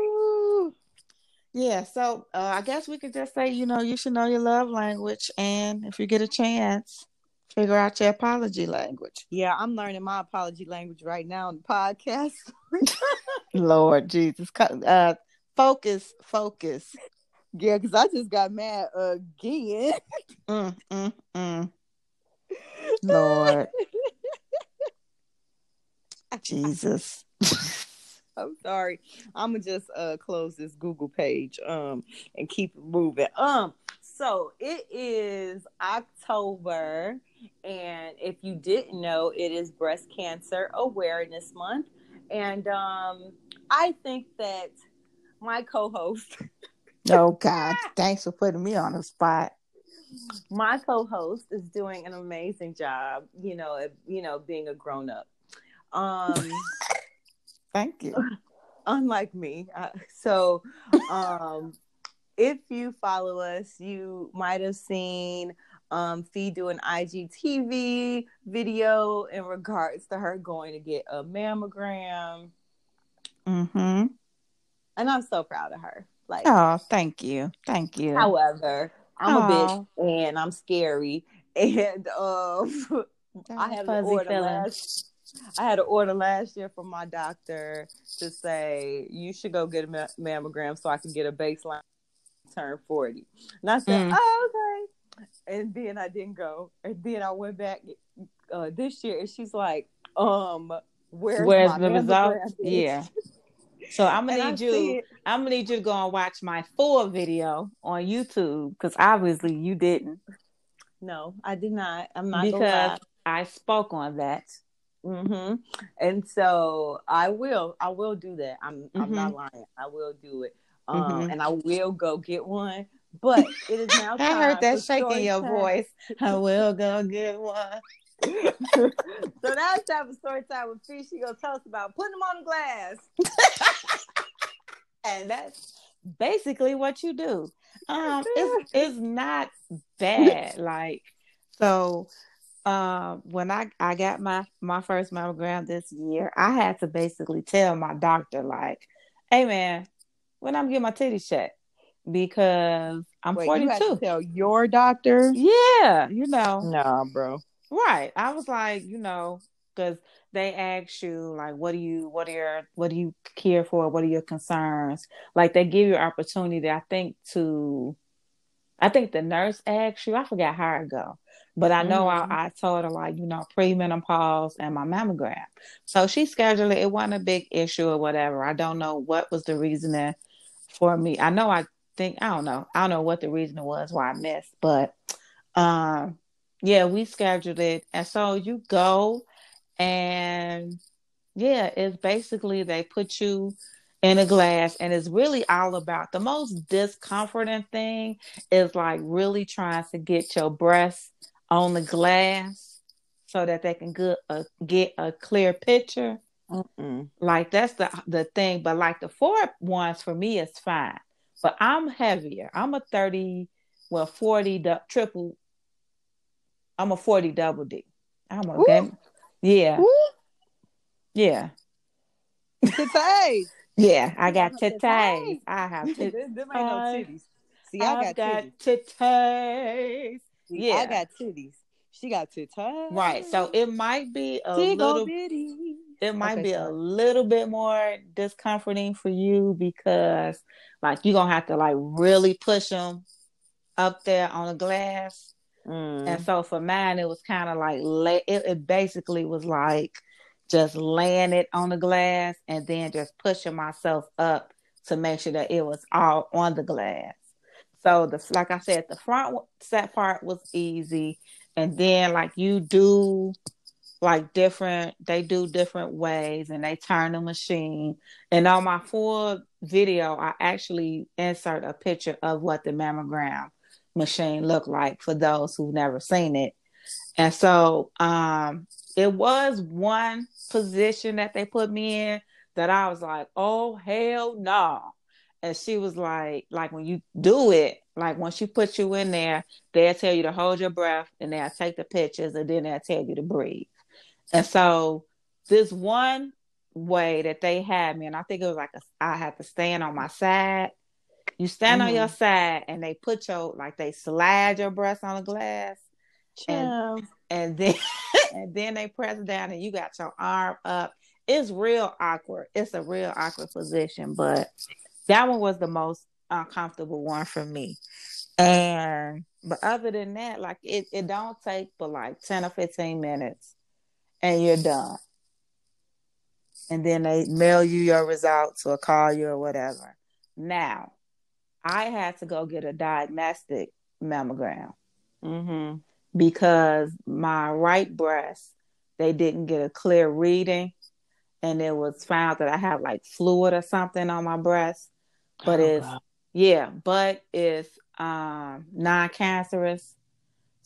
Yeah. So uh, I guess we could just say, you know, you should know your love language, and if you get a chance, figure out your apology language. Yeah, I'm learning my apology language right now on the podcast. [LAUGHS] Lord Jesus, uh, focus, focus. yeah, because I just got mad again. Mm, mm, mm. [LAUGHS] Lord [LAUGHS] Jesus. [LAUGHS] I'm sorry. I'm gonna just uh close this Google page um and keep moving. Um so it is October and if you didn't know it is breast cancer awareness month and um I think that my co-host [LAUGHS] Oh God, thanks for putting me on the spot. my co-host is doing an amazing job, you know, at, you know, being a grown up. Um [LAUGHS] Thank you. [LAUGHS] unlike me. Uh, so, um, if you follow us, you might have seen um, Fee do an IGTV video in regards to her going to get a mammogram, Mm-hmm. and I'm so proud of her. Like, Oh, thank you, thank you. however, I'm a bitch and I'm scary, [LAUGHS] and um, I have an fuzzy order last. I had an order last year from my doctor to say you should go get a ma- mammogram so I can get a baseline turn forty. And I said, Mm. "Oh, okay." And then I didn't go. And then I went back uh, this year, and she's like, "Um, where's, Where's my the results? Yeah. So I'm gonna I need you. I'm gonna need you to go and watch my full video on YouTube because obviously you didn't No, I did not. I'm not because. I spoke on that. Hmm And so I will, I will do that. I'm, I'm not lying. I will do it. Um, Mhm. and I will go get one. But it is now time. [LAUGHS] I heard that shake in your time. voice. I will go get one. [LAUGHS] so now it's time for story time with Fee. She gonna tell us about putting them on the glass. [LAUGHS] and that's basically what you do. Um, it's it's not bad. Like so, um, when I I got my my first mammogram this year, I had to basically tell my doctor like, "Hey man, when I'm getting my titties checked because I'm Wait, you had to 42." tell your doctor? Yeah, you know, Nah, bro. Right. I was like, you know, because they ask you like, what do you, what are your, what do you care for? What are your concerns? Like they give you opportunity, I think, to, I think the nurse asked you. I forgot how it go, but I know Mhm. I, I told her like, you know, premenopause and my mammogram. So she scheduled it. It wasn't a big issue or whatever. I don't know what was the reasoning for me. I know I think I don't know. I don't know what the reason was why I missed, but um yeah, we scheduled it. And so you go and yeah, it's basically they put you in a glass and it's really all about the most discomforting thing is like really trying to get your breast on the glass so that they can get a, uh, get a clear picture. Mm-mm. Like that's the the thing, but like the four ones for me is fine. But I'm heavier. I'm a thirty, well forty du- triple. I'm a forty double D. I'm a okay. Yeah, Ooh. yeah. Titties. [LAUGHS] yeah, I got titties. I have [LAUGHS] titties. them ain't no titties. See, I got, got titties. Yeah, I got titties. She got titties. Right. So it might be a little. Bitty. It might okay, be sorry. a little bit more discomforting for you because, like, you're gonna have to like really push them up there on the glass. Mm. And so for mine, it was kind of like lay, it, it basically was like just laying it on the glass and then just pushing myself up to make sure that it was all on the glass. So the like I said, the front set part was easy, and then like you do like different they do different ways and they turn the machine. And on my full video i actually insert a picture of what the mammogram machine looked like for those who've never seen it. And so um it was one position that they put me in that i was like oh hell no and she was like like when you do it like once she put you in there they'll tell you to hold your breath and they'll take the pictures and then they'll tell you to breathe and so this one way that they had me, and I think it was like a, I had to stand on my side. You stand mm-hmm. on your mm-hmm. side, and they put your like they slide your breast on the glass, and and then [LAUGHS] and then they press down, and you got your arm up. It's real awkward. It's a real awkward position, but that one was the most uncomfortable one for me. And but other than that, like it, it don't take but like 10 or 15 minutes and you're done. And then they mail you your results or call you or whatever. Now, I had to go get a diagnostic mammogram mm-hmm. because my right breast, they didn't get a clear reading. And it was found that I had like fluid or something on my breast. But oh, it's, yeah, but it's um, non cancerous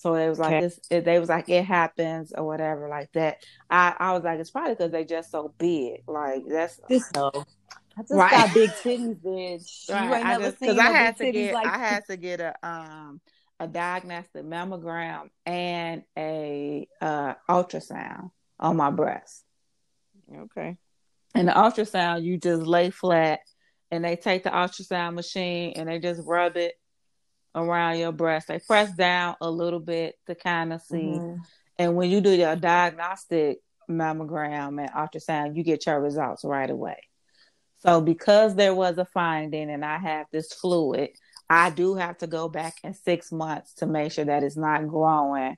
so it was like okay. this. It, they was like it happens or whatever like that. I I was like it's probably because they just so big. Like that's this. No. I just right. got big titties, bitch. [LAUGHS] Right. You ain't I never just, seen I had to get like I had to get a um a diagnostic mammogram and a uh, ultrasound on my breast. Okay. And the ultrasound, you just lay flat, and they take the ultrasound machine and they just rub it around your breast. They press down a little bit to kind of see. Mm-hmm. And when you do your diagnostic mammogram and ultrasound, you get your results right away. So because there was a finding and I have this fluid, I do have to go back in six months to make sure that it's not growing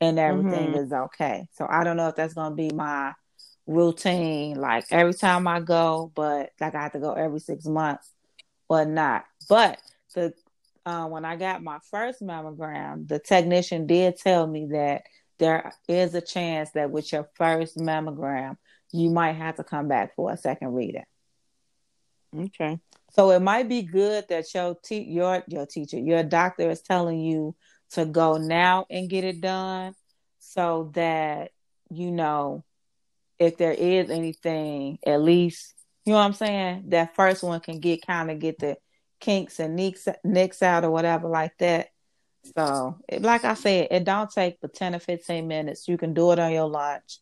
and everything mm-hmm. is okay. So I don't know if that's gonna be my routine, like every time I go, but like I have to go every six months or not. But the uh, when I got my first mammogram, the technician did tell me that there is a chance that with your first mammogram, you might have to come back for a second reading. Okay. So it might be good that your te- your your teacher, your doctor is telling you to go now and get it done so that you know if there is anything, at least you know what I'm saying, that first one can get kind of get the kinks and nicks, nicks out or whatever like that. So, like I said, it don't take but 10 or 15 minutes. You can do it on your lunch.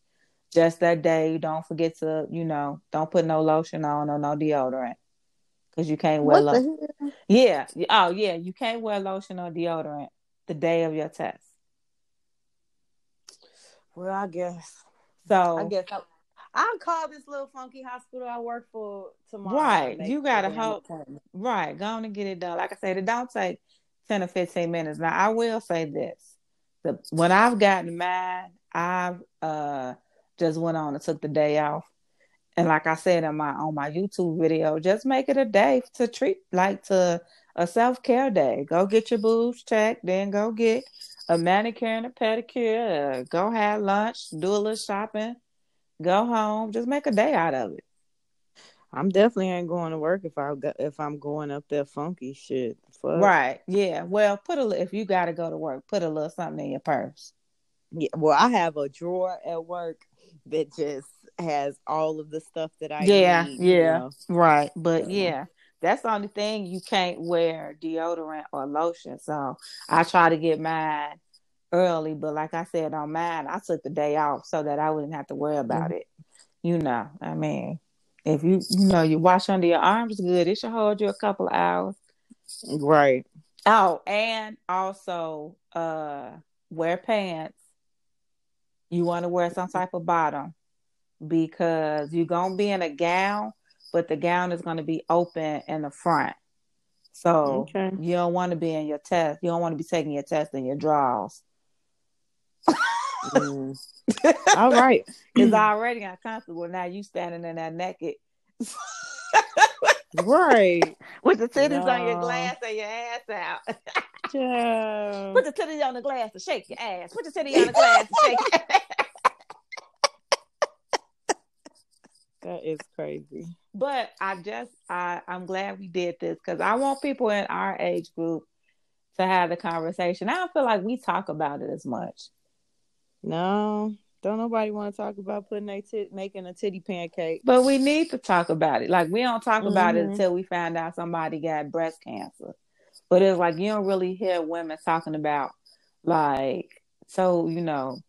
Just that day, don't forget to, you know, don't put no lotion on or no deodorant. Because you can't wear lotion. Yeah. Oh, yeah. You can't wear lotion or deodorant the day of your test. Well, I guess. So I guess I, I'll call this little funky hospital I work for tomorrow. Right. You gotta hope right. Go on and get it done. Like I said, it don't take ten or fifteen minutes. Now I will say this. The when I've gotten mad, I've uh just went on and took the day off. And like I said in my on my YouTube video, just make it a day to treat like to a self care day. Go get your boobs checked, then go get a manicure and a pedicure. Uh, go have lunch, do a little shopping, go home. Just make a day out of it. I'm definitely ain't going to work if I go, if I'm going up there funky shit. Fuck. Right? Yeah. Well, put a if you got to go to work, put a little something in your purse. Yeah. Well, I have a drawer at work that just has all of the stuff that I yeah need, yeah you know? right. But yeah, that's the only thing you can't wear deodorant or lotion. So I try to get mine early, but like I said on mine, I took the day off so that I wouldn't have to worry about mm-hmm. it. You know, I mean, if you you know you wash under your arms good, it should hold you a couple of hours. Right. Oh, and also uh wear pants. You want to wear some type of bottom because you're gonna be in a gown, but the gown is gonna be open in the front. So okay. you don't want to be in your test. You don't want to be taking your test in your drawers. mm. [LAUGHS] All right. It's already uncomfortable. Now you standing in that naked. [LAUGHS] right. With the titties no. on your glass and your ass out. yeah. Put the titties on the glass to shake your ass. Put the titties on the glass to shake your ass. That is crazy. But I just I I'm glad we did this because I want people in our age group to have the conversation. I don't feel like we talk about it as much. No, don't nobody want to talk about putting a tit making a titty pancake. But we need to talk about it. Like we don't talk mm-hmm. about it mm-hmm. until we find out somebody got breast cancer. But it's like you don't really hear women talking about like so you know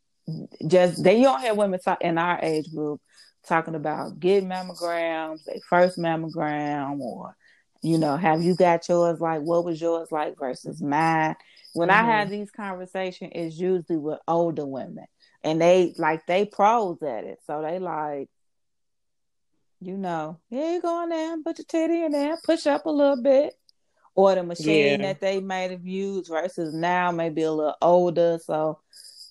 just they you don't hear women talk in our age group talking about getting mammograms, their first mammogram, or you know, have you got yours like what was yours like versus mine? When mm-hmm. I have these conversations, it's usually with older women, and they like they pros at it, so they like, you know, yeah, you go in there, put your titty in there, push up a little bit, or the machine yeah. that they might have used versus now maybe a little older, so.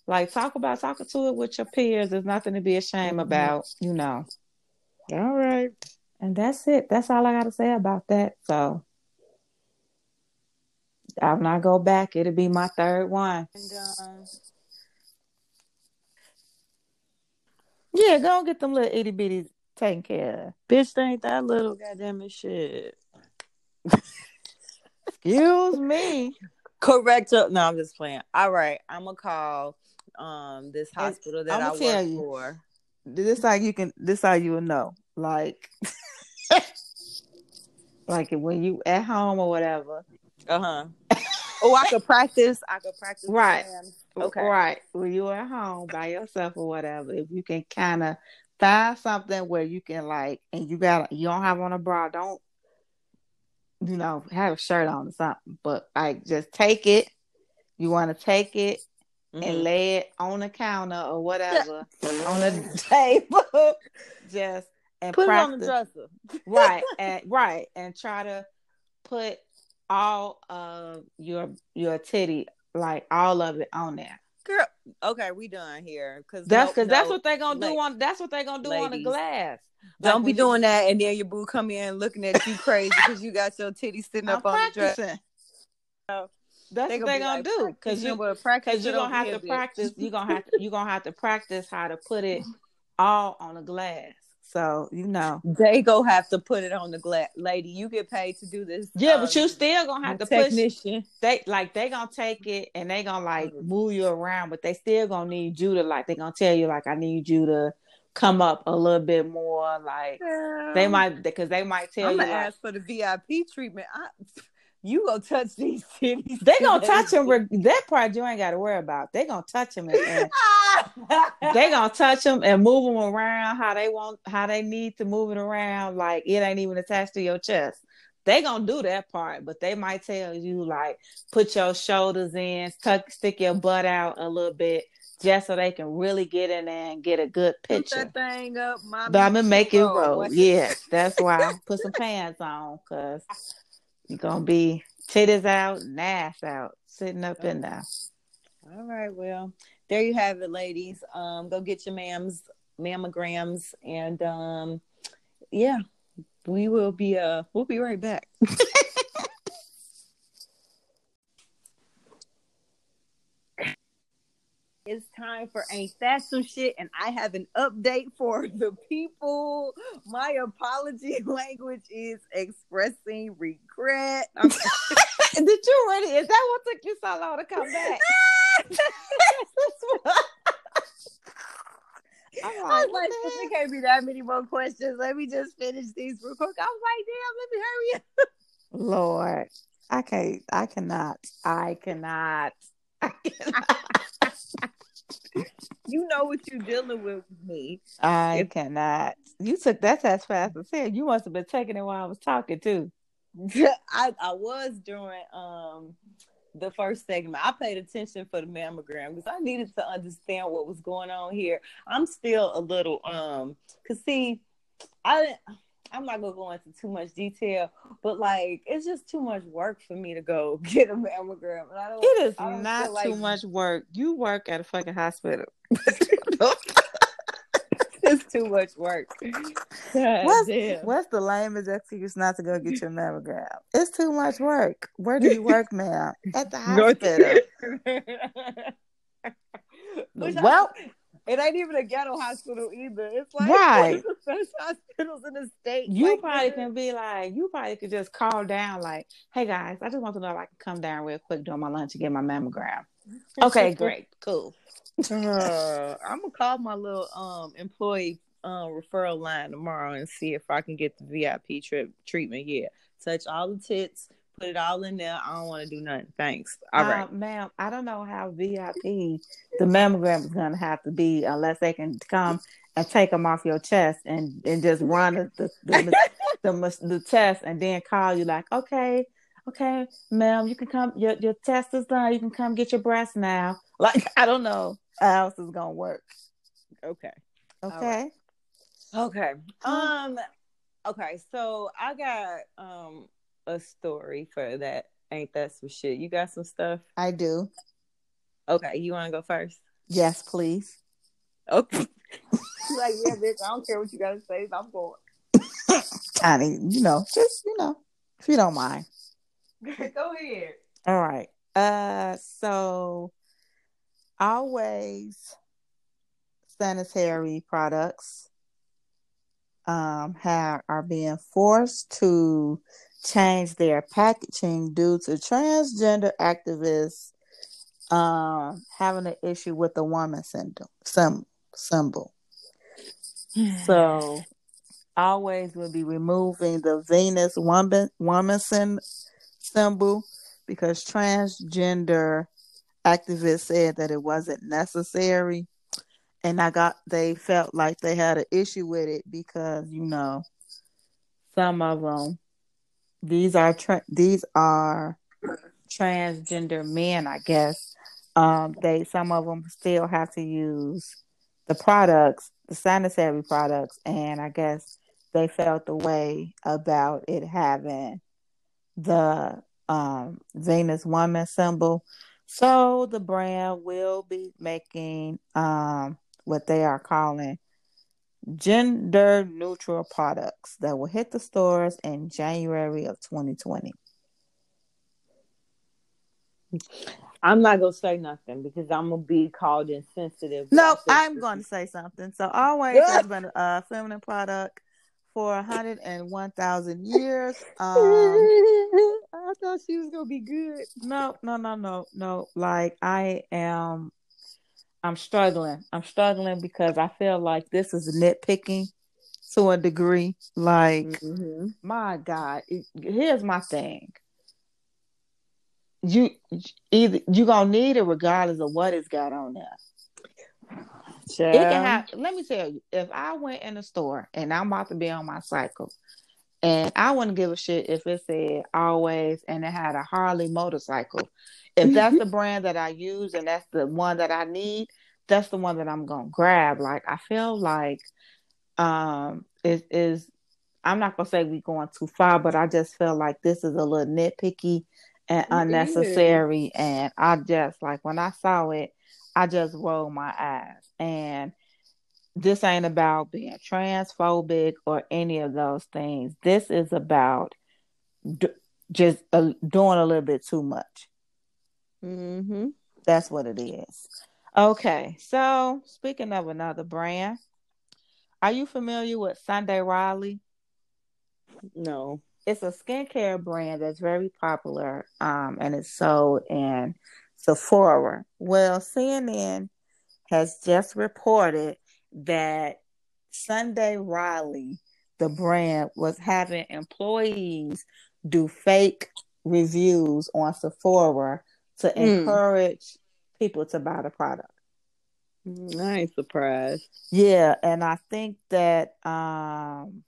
Like talk about talking to it with your peers. There's nothing to be ashamed mm-hmm. about, you know. All right. And that's it. That's all I got to say about that. So I'll not go back. It'll be my third one. And, um, yeah, go and get them little itty bitties taken care of. Bitch, ain't that little goddamn shit. [LAUGHS] Excuse me. Correct. up. No, I'm just playing. All right, I'm gonna call um this hospital that I work you, for. This how you can. This how you will know. Like, [LAUGHS] like when you at home or whatever. Uh huh. oh, I could practice. I could practice. Right. Okay. Right. When you at home by yourself or whatever, if you can kind of find something where you can like, and you got you don't have on a bra, don't you know have a shirt on or something, but like just take it. You want to take it mm-hmm. and lay it on the counter or whatever on the [LAUGHS] [LAUGHS] table. Just and put practice. it on the dresser. right. [LAUGHS] And right. And try to put all of your your titty, like all of it on there. Girl, okay, we done here because that's because no, that's what they're gonna do on that's what they're gonna do ladies, on the glass. Like don't be doing that, and then your boo come in looking at you crazy because you got your titty sitting I'm up practicing. on the dresser. That's they what they're gonna, gonna do because you because you're gonna have to practice. You're gonna have to you're gonna have to practice how to put it all on the glass. So you know they go have to put it on the glass, lady. You get paid to do this. Yeah, um, but you still gonna have to technician. push. They like they gonna take it and they gonna like move you around, but they still gonna need you to like they gonna tell you like I need you to come up a little bit more. Like yeah. they might because they might tell I'm you. I'm gonna like, ask for the VIP treatment. I, you gonna touch these titties. They gonna touch them. [LAUGHS] That part you ain't got to worry about. They gonna touch them. and, [LAUGHS] they gonna touch them and move them around how they want, how they need to move it around. Like it ain't even attached to your chest. They gonna do that part, but they might tell you like put your shoulders in, tuck, stick your butt out a little bit, just so they can really get in there and get a good picture. Put that thing up, but I'm gonna make it roll. Yeah, that's why I put some pants on, cause you're gonna be titties out and ass out, sitting up in there. All right, well, there you have it, ladies. Um, go get your mams mammograms, and um, yeah, we will be uh, we'll be right back. [LAUGHS] it's time for Ain't That Some Shit, and I have an update for [LAUGHS] the people. My apology [LAUGHS] language is expressing regret. [LAUGHS] Did you ready? Is that what took you so long to come back? I'm like, I was like, there can't be that many more questions. Let me just finish these real quick. I was like, damn, let me hurry up. Lord, I can't. I cannot. I cannot. I cannot. [LAUGHS] you know what you're dealing with me. I if, cannot. You took that as fast as hell. You must have been taking it while I was talking too. [LAUGHS] I I was during um the first segment. I paid attention for the mammogram because I needed to understand what was going on here. I'm still a little um cause see, I didn't I'm not gonna go into too much detail, but like it's just too much work for me to go [LAUGHS] get a mammogram. And I don't, it is don't not like... too much work. You work at a fucking hospital. [LAUGHS] [LAUGHS] it's too much work. God what's, what's the lamest excuse not to go get your mammogram? It's too much work. Where do you work, ma'am? At the hospital. well, it ain't even a ghetto hospital either. It's like [LAUGHS] right. the best hospitals in the state. You like, probably can be like, you probably could just call down like, hey guys, I just want to know if I can come down real quick during my lunch and get my mammogram. okay, [LAUGHS] great, cool. uh, I'm gonna call my little um employee uh, referral line tomorrow and see if I can get the VIP trip treatment. Yeah, touch all the tits, put it all in there. I don't want to do nothing. Thanks. All uh, right, ma'am. I don't know how VIP the mammogram is going to have to be unless they can come and take them off your chest and and just run the the, the, [LAUGHS] the, the test and then call you like, okay, okay, ma'am, you can come. Your your test is done. You can come get your breast now. [LAUGHS] Like I don't know how else is gonna work. Okay. Okay. Right. Okay. Um. Okay. So I got um a story for that. Ain't that some shit? You got some stuff? I do. Okay, you want to go first? Yes, please. Okay. [LAUGHS] like, yeah, bitch, I don't care what you got to say. I'm going. [COUGHS] Honey, you know, just, you know, if you don't mind. [LAUGHS] go ahead. All right. Uh, so always sanitary products um have are being forced to change their packaging due to transgender activists um, having an issue with the woman symbol. Symbol. so, always will be removing the Venus woman woman symbol because transgender activists said that it wasn't necessary and i got they felt like they had an issue with it because you know some of them these are tra- these are transgender men, I guess. Um, they some of them still have to use the products, the sanitary products, and I guess they felt the way about it having the um, Venus woman symbol. So the brand will be making um, what they are calling gender neutral products that will hit the stores in January of 2020. I'm not gonna say nothing because I'm gonna be called insensitive. No, I'm gonna say something. So always has been a feminine product for 101,000 years. Um, [LAUGHS] I thought she was gonna be good. No, no, no, no, no. Like I am I'm struggling. I'm struggling because I feel like this is nitpicking to a degree. Like, mm-hmm. my God, it, here's my thing. You either you gonna need it regardless of what it's got on there. It can have. Let me tell you, if I went in a store and I'm about to be on my cycle, and I wouldn't give a shit if it said always and it had a Harley motorcycle if that's the brand that I use and that's the one that I need, that's the one that I'm gonna grab. Like I feel like um it is I'm not gonna say we're going too far, but I just feel like this is a little nitpicky and unnecessary. And I just like when I saw it, I just rolled my eyes. And this ain't about being transphobic or any of those things. This is about d- just uh, doing a little bit too much. Mm-hmm. That's what it is. Okay, so speaking of another brand, are you familiar with Sunday Riley? No. It's a skincare brand that's very popular, um, and it's sold in Sephora. Well, CNN has just reported that Sunday Riley, the brand, was having employees do fake reviews on Sephora to Mm. encourage people to buy the product. I ain't surprised. Yeah, and I think that um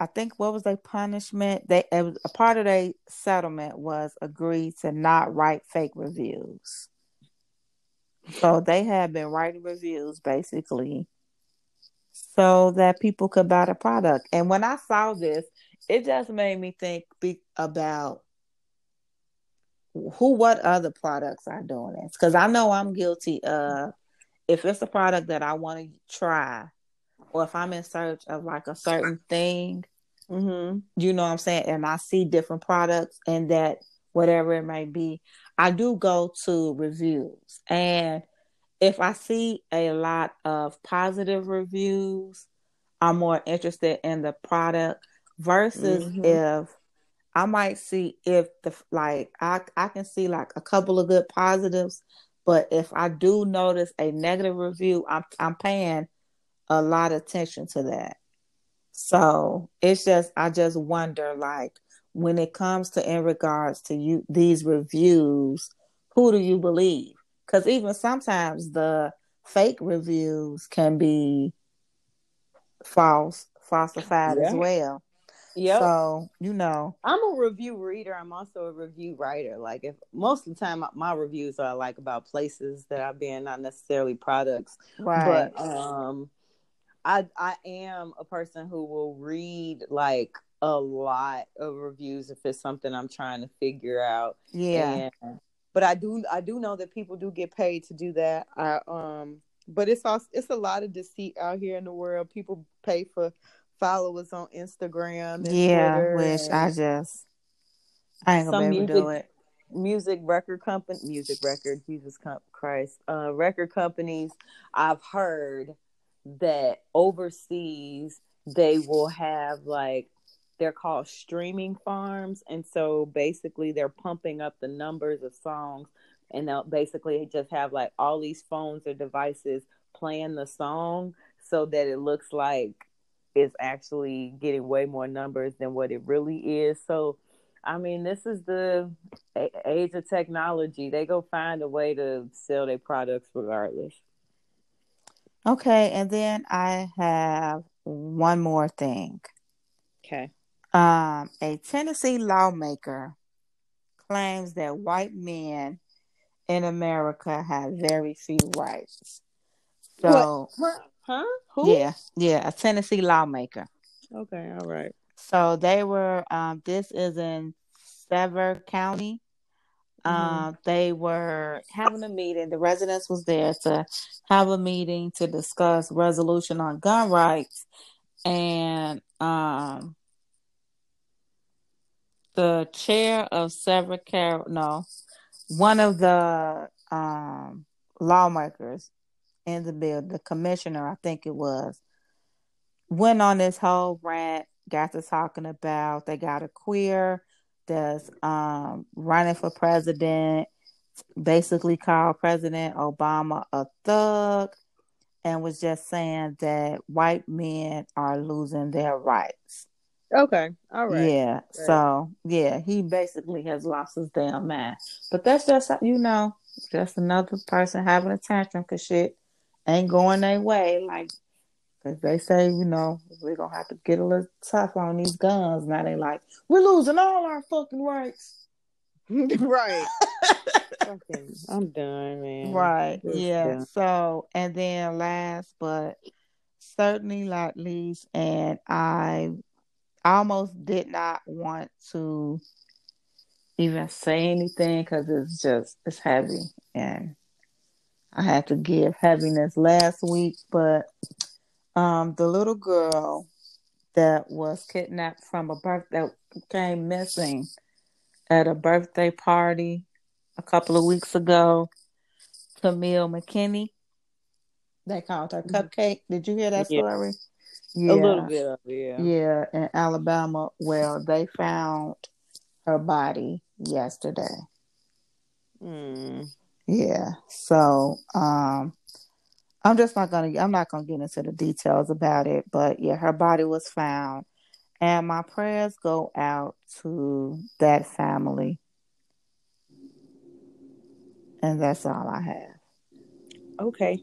I think what was their punishment? They it was, a part of their settlement was agreed to not write fake reviews. So they have been writing reviews basically so that people could buy the product. And when I saw this, it just made me think be, about who what other products are doing this because I know I'm guilty of if it's a product that I want to try or if I'm in search of like a certain thing, Mm-hmm. you know what I'm saying, and I see different products and that whatever it may be, I do go to reviews. And if I see a lot of positive reviews, I'm more interested in the product versus Mhm. if I might see if the like I I can see like a couple of good positives, but if I do notice a negative review, I'm I'm paying a lot of attention to that. So it's just I just wonder like when it comes to in regards to you these reviews, who do you believe? Because even sometimes the fake reviews can be false, falsified as well. Yep. So you know, I'm a review reader. I'm also a review writer. Like if most of the time my, my reviews are like about places that I've been, not necessarily products. right? But um I I am a person who will read like a lot of reviews if it's something I'm trying to figure out. yeah, And but I do I do know that people do get paid to do that. I um but it's also it's a lot of deceit out here in the world. People pay for followers on Instagram and yeah. Twitter Which I just I ain't gonna some be able to do music it. music record company music record jesus christ uh record companies i've heard that overseas they will have like they're called streaming farms and so basically they're pumping up the numbers of songs and they'll basically just have like all these phones or devices playing the song so that it looks like it's actually getting way more numbers than what it really is so I mean, this is the age of technology. They go find a way to sell their products regardless. Okay, and then I have one more thing. Okay. Um, a Tennessee lawmaker claims that white men in America have very few rights. So, What? Huh? Who? yeah, yeah, a Tennessee lawmaker. Okay. All right. So they were. Um, this is in Sevier County. Mhm. Um, they were having a meeting. The residents was there to have a meeting to discuss resolution on gun rights, and um, the chair of Sevier Car no, one of the um lawmakers in the bill, the commissioner, I think it was, went on this whole rant, got to talking about they got a queer that's um running for president, basically called President Obama a thug, and was just saying that white men are losing their rights. Okay. All right. Yeah. So yeah, he basically has lost his damn mind. But that's just you know, just another person having a tantrum because shit ain't going their way. Like, cause they say you know we're gonna have to get a little tough on these guns. Now they like we're losing all our fucking rights. [LAUGHS] right. [LAUGHS] Fucking, I'm done, man. Right. Just Yeah. done. So and then last but certainly not least, and I almost did not want to even say anything because it's just it's heavy and I had to give heaviness last week, but um the little girl that was kidnapped from a birth that came missing at a birthday party a couple of weeks ago Kamille McKinney. They called her Mhm. Cupcake. Did you hear that Yeah. story? A little bit of it, yeah. Yeah, in Alabama. Well, they found her body yesterday. Mm. Yeah. So, um, I'm just not gonna. I'm not gonna get into the details about it, but yeah, her body was found, and my prayers go out to that family, and that's all I have. Okay.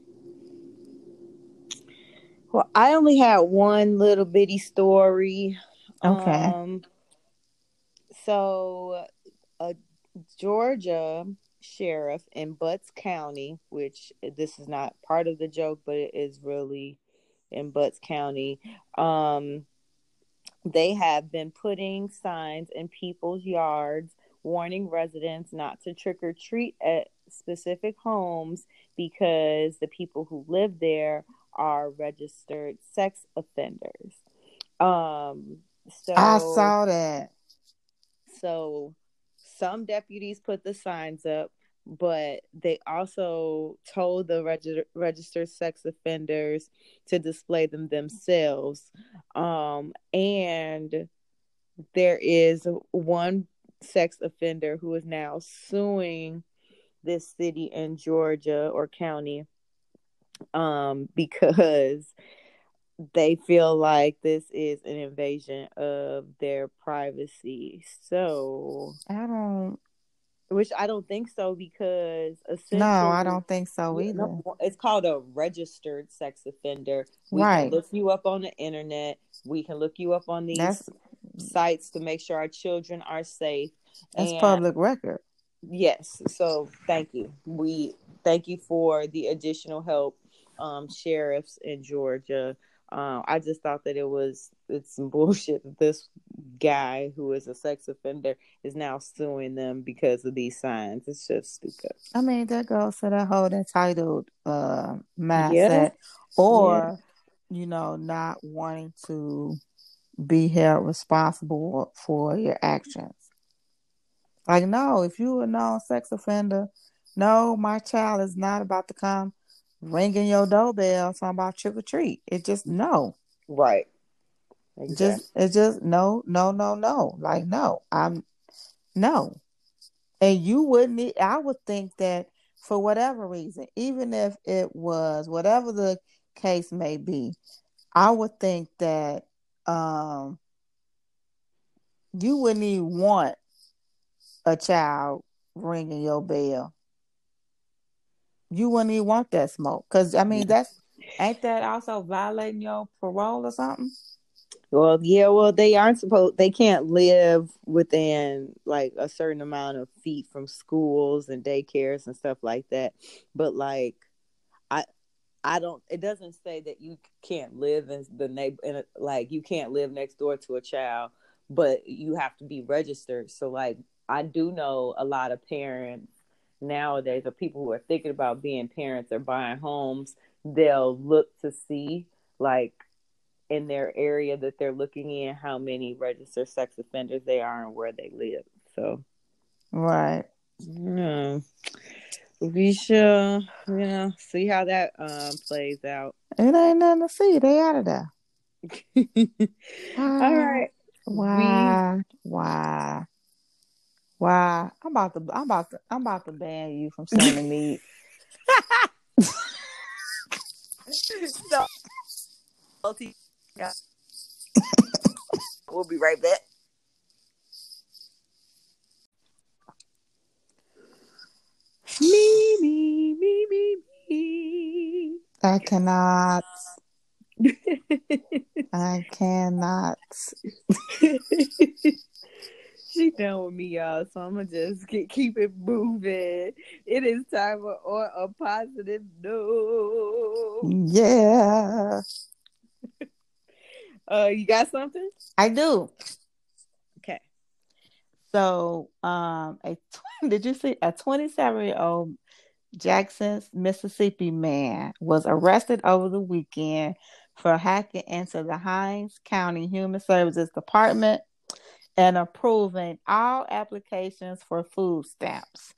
Well, I only had one little bitty story. Okay. Um, so, a Georgia sheriff in Butts County, which this is not part of the joke, but it is really in Butts County. Um, they have been putting signs in people's yards warning residents not to trick or treat at specific homes because the people who live there are registered sex offenders. Um, so I saw that. so some deputies put the signs up, but they also told the regi- registered sex offenders to display them themselves. Um, and there is one sex offender who is now suing this city in Georgia or county um, because they feel like this is an invasion of their privacy. So, I don't. which I don't think so because No, I don't think so either. it's called a registered sex offender. We Right. can look you up on the internet. We can look you up on these That's sites to make sure our children are safe. that's And- public record. Yes. So thank you. We thank you for the additional help, um, sheriffs in Georgia. Um, I just thought that it was it's some [LAUGHS] bullshit that this guy who is a sex offender is now suing them because of these signs. It's just stupid. I mean, that goes to that whole entitled uh, mindset, or you know, not wanting to be held responsible for your actions. Like, no, if you a known sex offender, no, my child is not about to come ringing your doorbell talking about trick or treat. It just no, Right. just it just no, no, no, no. Like, no, I'm no. And you wouldn't, I would think that for whatever reason, even if it was whatever the case may be, I would think that um you wouldn't even want a child ringing your bell. You wouldn't even want that smoke. Cause I mean that's ain't that also violating your parole or something? Well, yeah, well, they aren't supposed, they can't live within like a certain amount of feet from schools and daycares and stuff like that. But like, I, I don't, it doesn't say that you can't live in the neighbor, in a, like, you can't live next door to a child, but you have to be registered. So, like, I do know a lot of parents nowadays or people who are thinking about being parents or buying homes, they'll look to see, like, in their area that they're looking in how many registered sex offenders they are and where they live. So Right. yeah. we shall you know see how that um plays out. It ain't nothing to see. They out of there. [LAUGHS] All right. Why? Why? Why? I'm about to. I'm about to. I'm about to ban you from [LAUGHS] sending me. so, we'll be right back. Me, me, me, me, me. I cannot. [LAUGHS] I cannot. [LAUGHS] she done with me, y'all. So I'm gonna just get, keep it moving. It is time for on a positive note. Yeah, [LAUGHS] Uh, you got something? I do. Okay. So, um, a tw- [LAUGHS] did you see a 27 year old Jackson, Mississippi man was arrested over the weekend for hacking into the Hinds County Human Services Department and approving all applications for food stamps.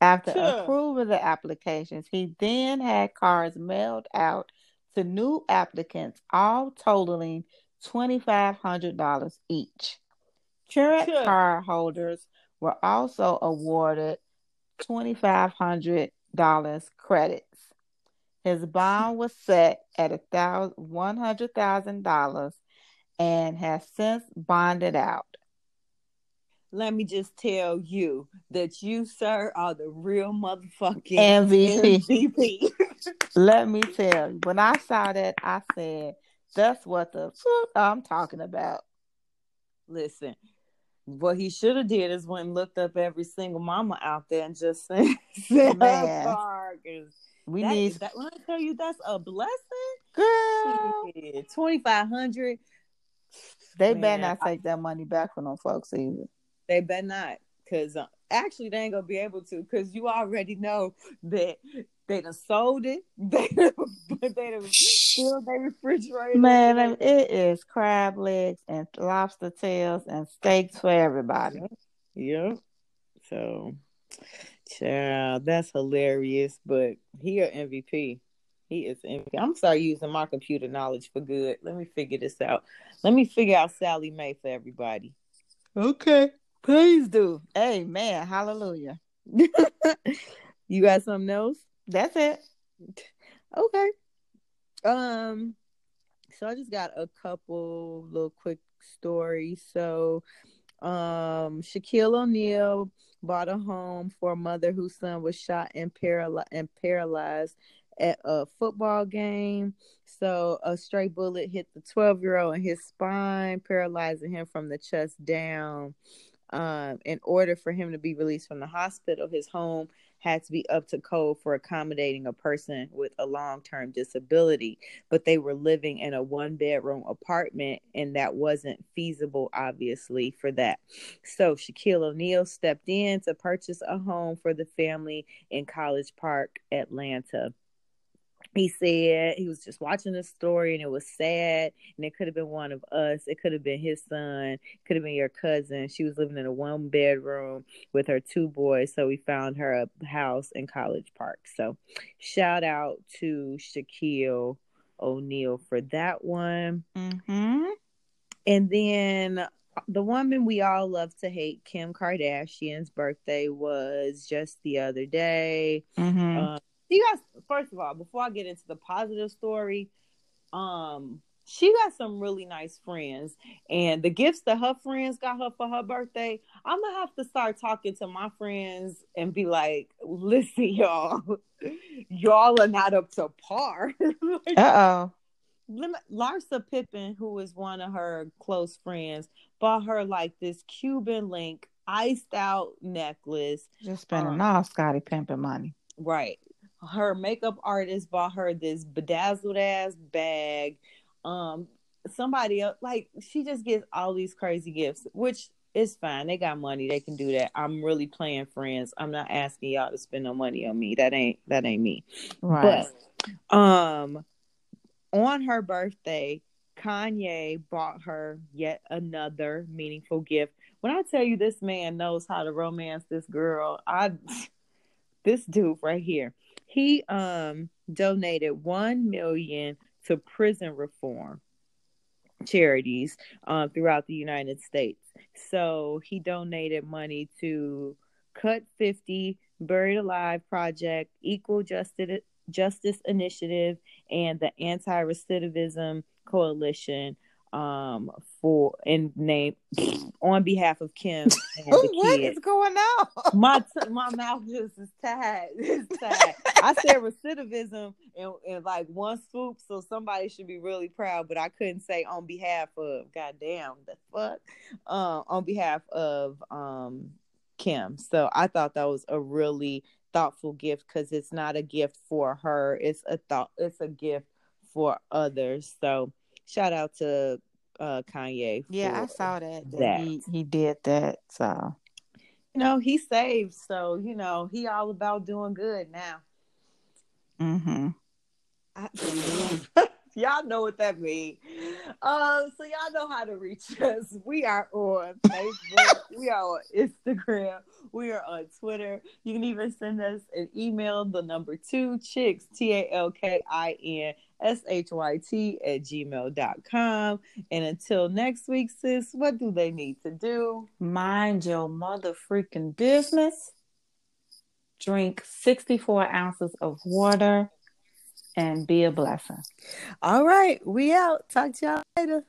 After sure. approving the applications, he then had cards mailed out to new applicants, all totaling $2,500 each. Current sure. card holders were also awarded $2,500 credits. His bond was set at $100,000 and has since bonded out let me just tell you that you, sir, are the real motherfucking MVP. MVP. let me tell you, when I saw that, I said, that's what the fuck I'm talking about. Listen, what he should have did is went and looked up every single mama out there and just [LAUGHS] said, Man, we that, need that. When I tell you that's a blessing, girl, twenty five hundred. They Man, better not take that money back from them folks either. They better not, because uh, actually they ain't gonna be able to, because you already know that they done sold it. They [LAUGHS] they done filled their refrigerator. Man, it is crab legs and lobster tails and steaks for everybody. Yep. yep. So, child, that's hilarious. But he a MVP. He is MVP. I'm sorry using my computer knowledge for good. Let me figure this out. Let me figure out Sallie Mae for everybody. Okay. Please do. Amen. Hallelujah. [LAUGHS] you got something else? That's it. Okay. Um so I just got a couple little quick stories. So um Shaquille O'Neal bought a home for a mother whose son was shot and, paraly- and paralyzed at a football game. So a stray bullet hit the 12 year old in his spine, paralyzing him from the chest down um, in order for him to be released from the hospital, his home had to be up to code for accommodating a person with a long term disability. But they were living in a one bedroom apartment, and that wasn't feasible, obviously, for that. So Shaquille O'Neal stepped in to purchase a home for the family in College Park, Atlanta he said he was just watching the story and it was sad and it could have been one of us. It could have been his son. Could have been your cousin. She was living in a one bedroom with her two boys so we found her a house in college park. So shout out to shaquille o'neal for that one. Mm-hmm. and then the woman we all love to hate kim kardashian's birthday was just the other day. Mm-hmm. um, she got first of all, before I get into the positive story, um, she got some really nice friends, and the gifts that her friends got her for her birthday, I'm gonna have to start talking to my friends and be like, "Listen, [LAUGHS] y'all, y'all are not up to par." [LAUGHS] like, uh oh. Larsa Pippen, who is one of her close friends, bought her like this Cuban link iced out necklace. Just spending um, all Scottie Pippen money. Right her makeup artist bought her this bedazzled ass bag. Um, somebody else, like she just gets all these crazy gifts, which is fine. They got money, they can do that. I'm really playing friends. I'm not asking y'all to spend no money on me. That ain't that ain't me. Right. But um, on her birthday, Kanye bought her yet another meaningful gift. When I tell you this man knows how to romance this girl, I [LAUGHS] this dude right here he um donated one million to prison reform charities um, throughout the United States. So he donated money to Cut 50, Buried Alive Project, Equal Justice Justice Initiative, and the Anti Recidivism Coalition um for in name [SNIFFS] on behalf of Kim [LAUGHS] and the what kid. is going on? My t- my mouth just is tied. [LAUGHS] It's tied. I said recidivism in, in like one swoop, so somebody should be really proud. But I couldn't say on behalf of. Goddamn the fuck. Uh, on behalf of um Kim. So I thought that was a really thoughtful gift because it's not a gift for her. It's a thought. It's a gift for others. So shout out to uh Kanye. Yeah, I saw that, that, that. He, he did that. So you know, he saved, so you know, he all about doing good now. Mm-hmm. I, [LAUGHS] y'all know what that means. Um, so y'all know how to reach [LAUGHS] us. We are on Facebook. [LAUGHS] we are on Instagram. We are on Twitter. You can even send us an email, the number two chicks, T A L K I N S H Y T at gmail.com. And until next week, sis, what do they need to do? Mind your mother freaking business. Drink 64 ounces of water and be a blessing. All right, we out. Talk to y'all later.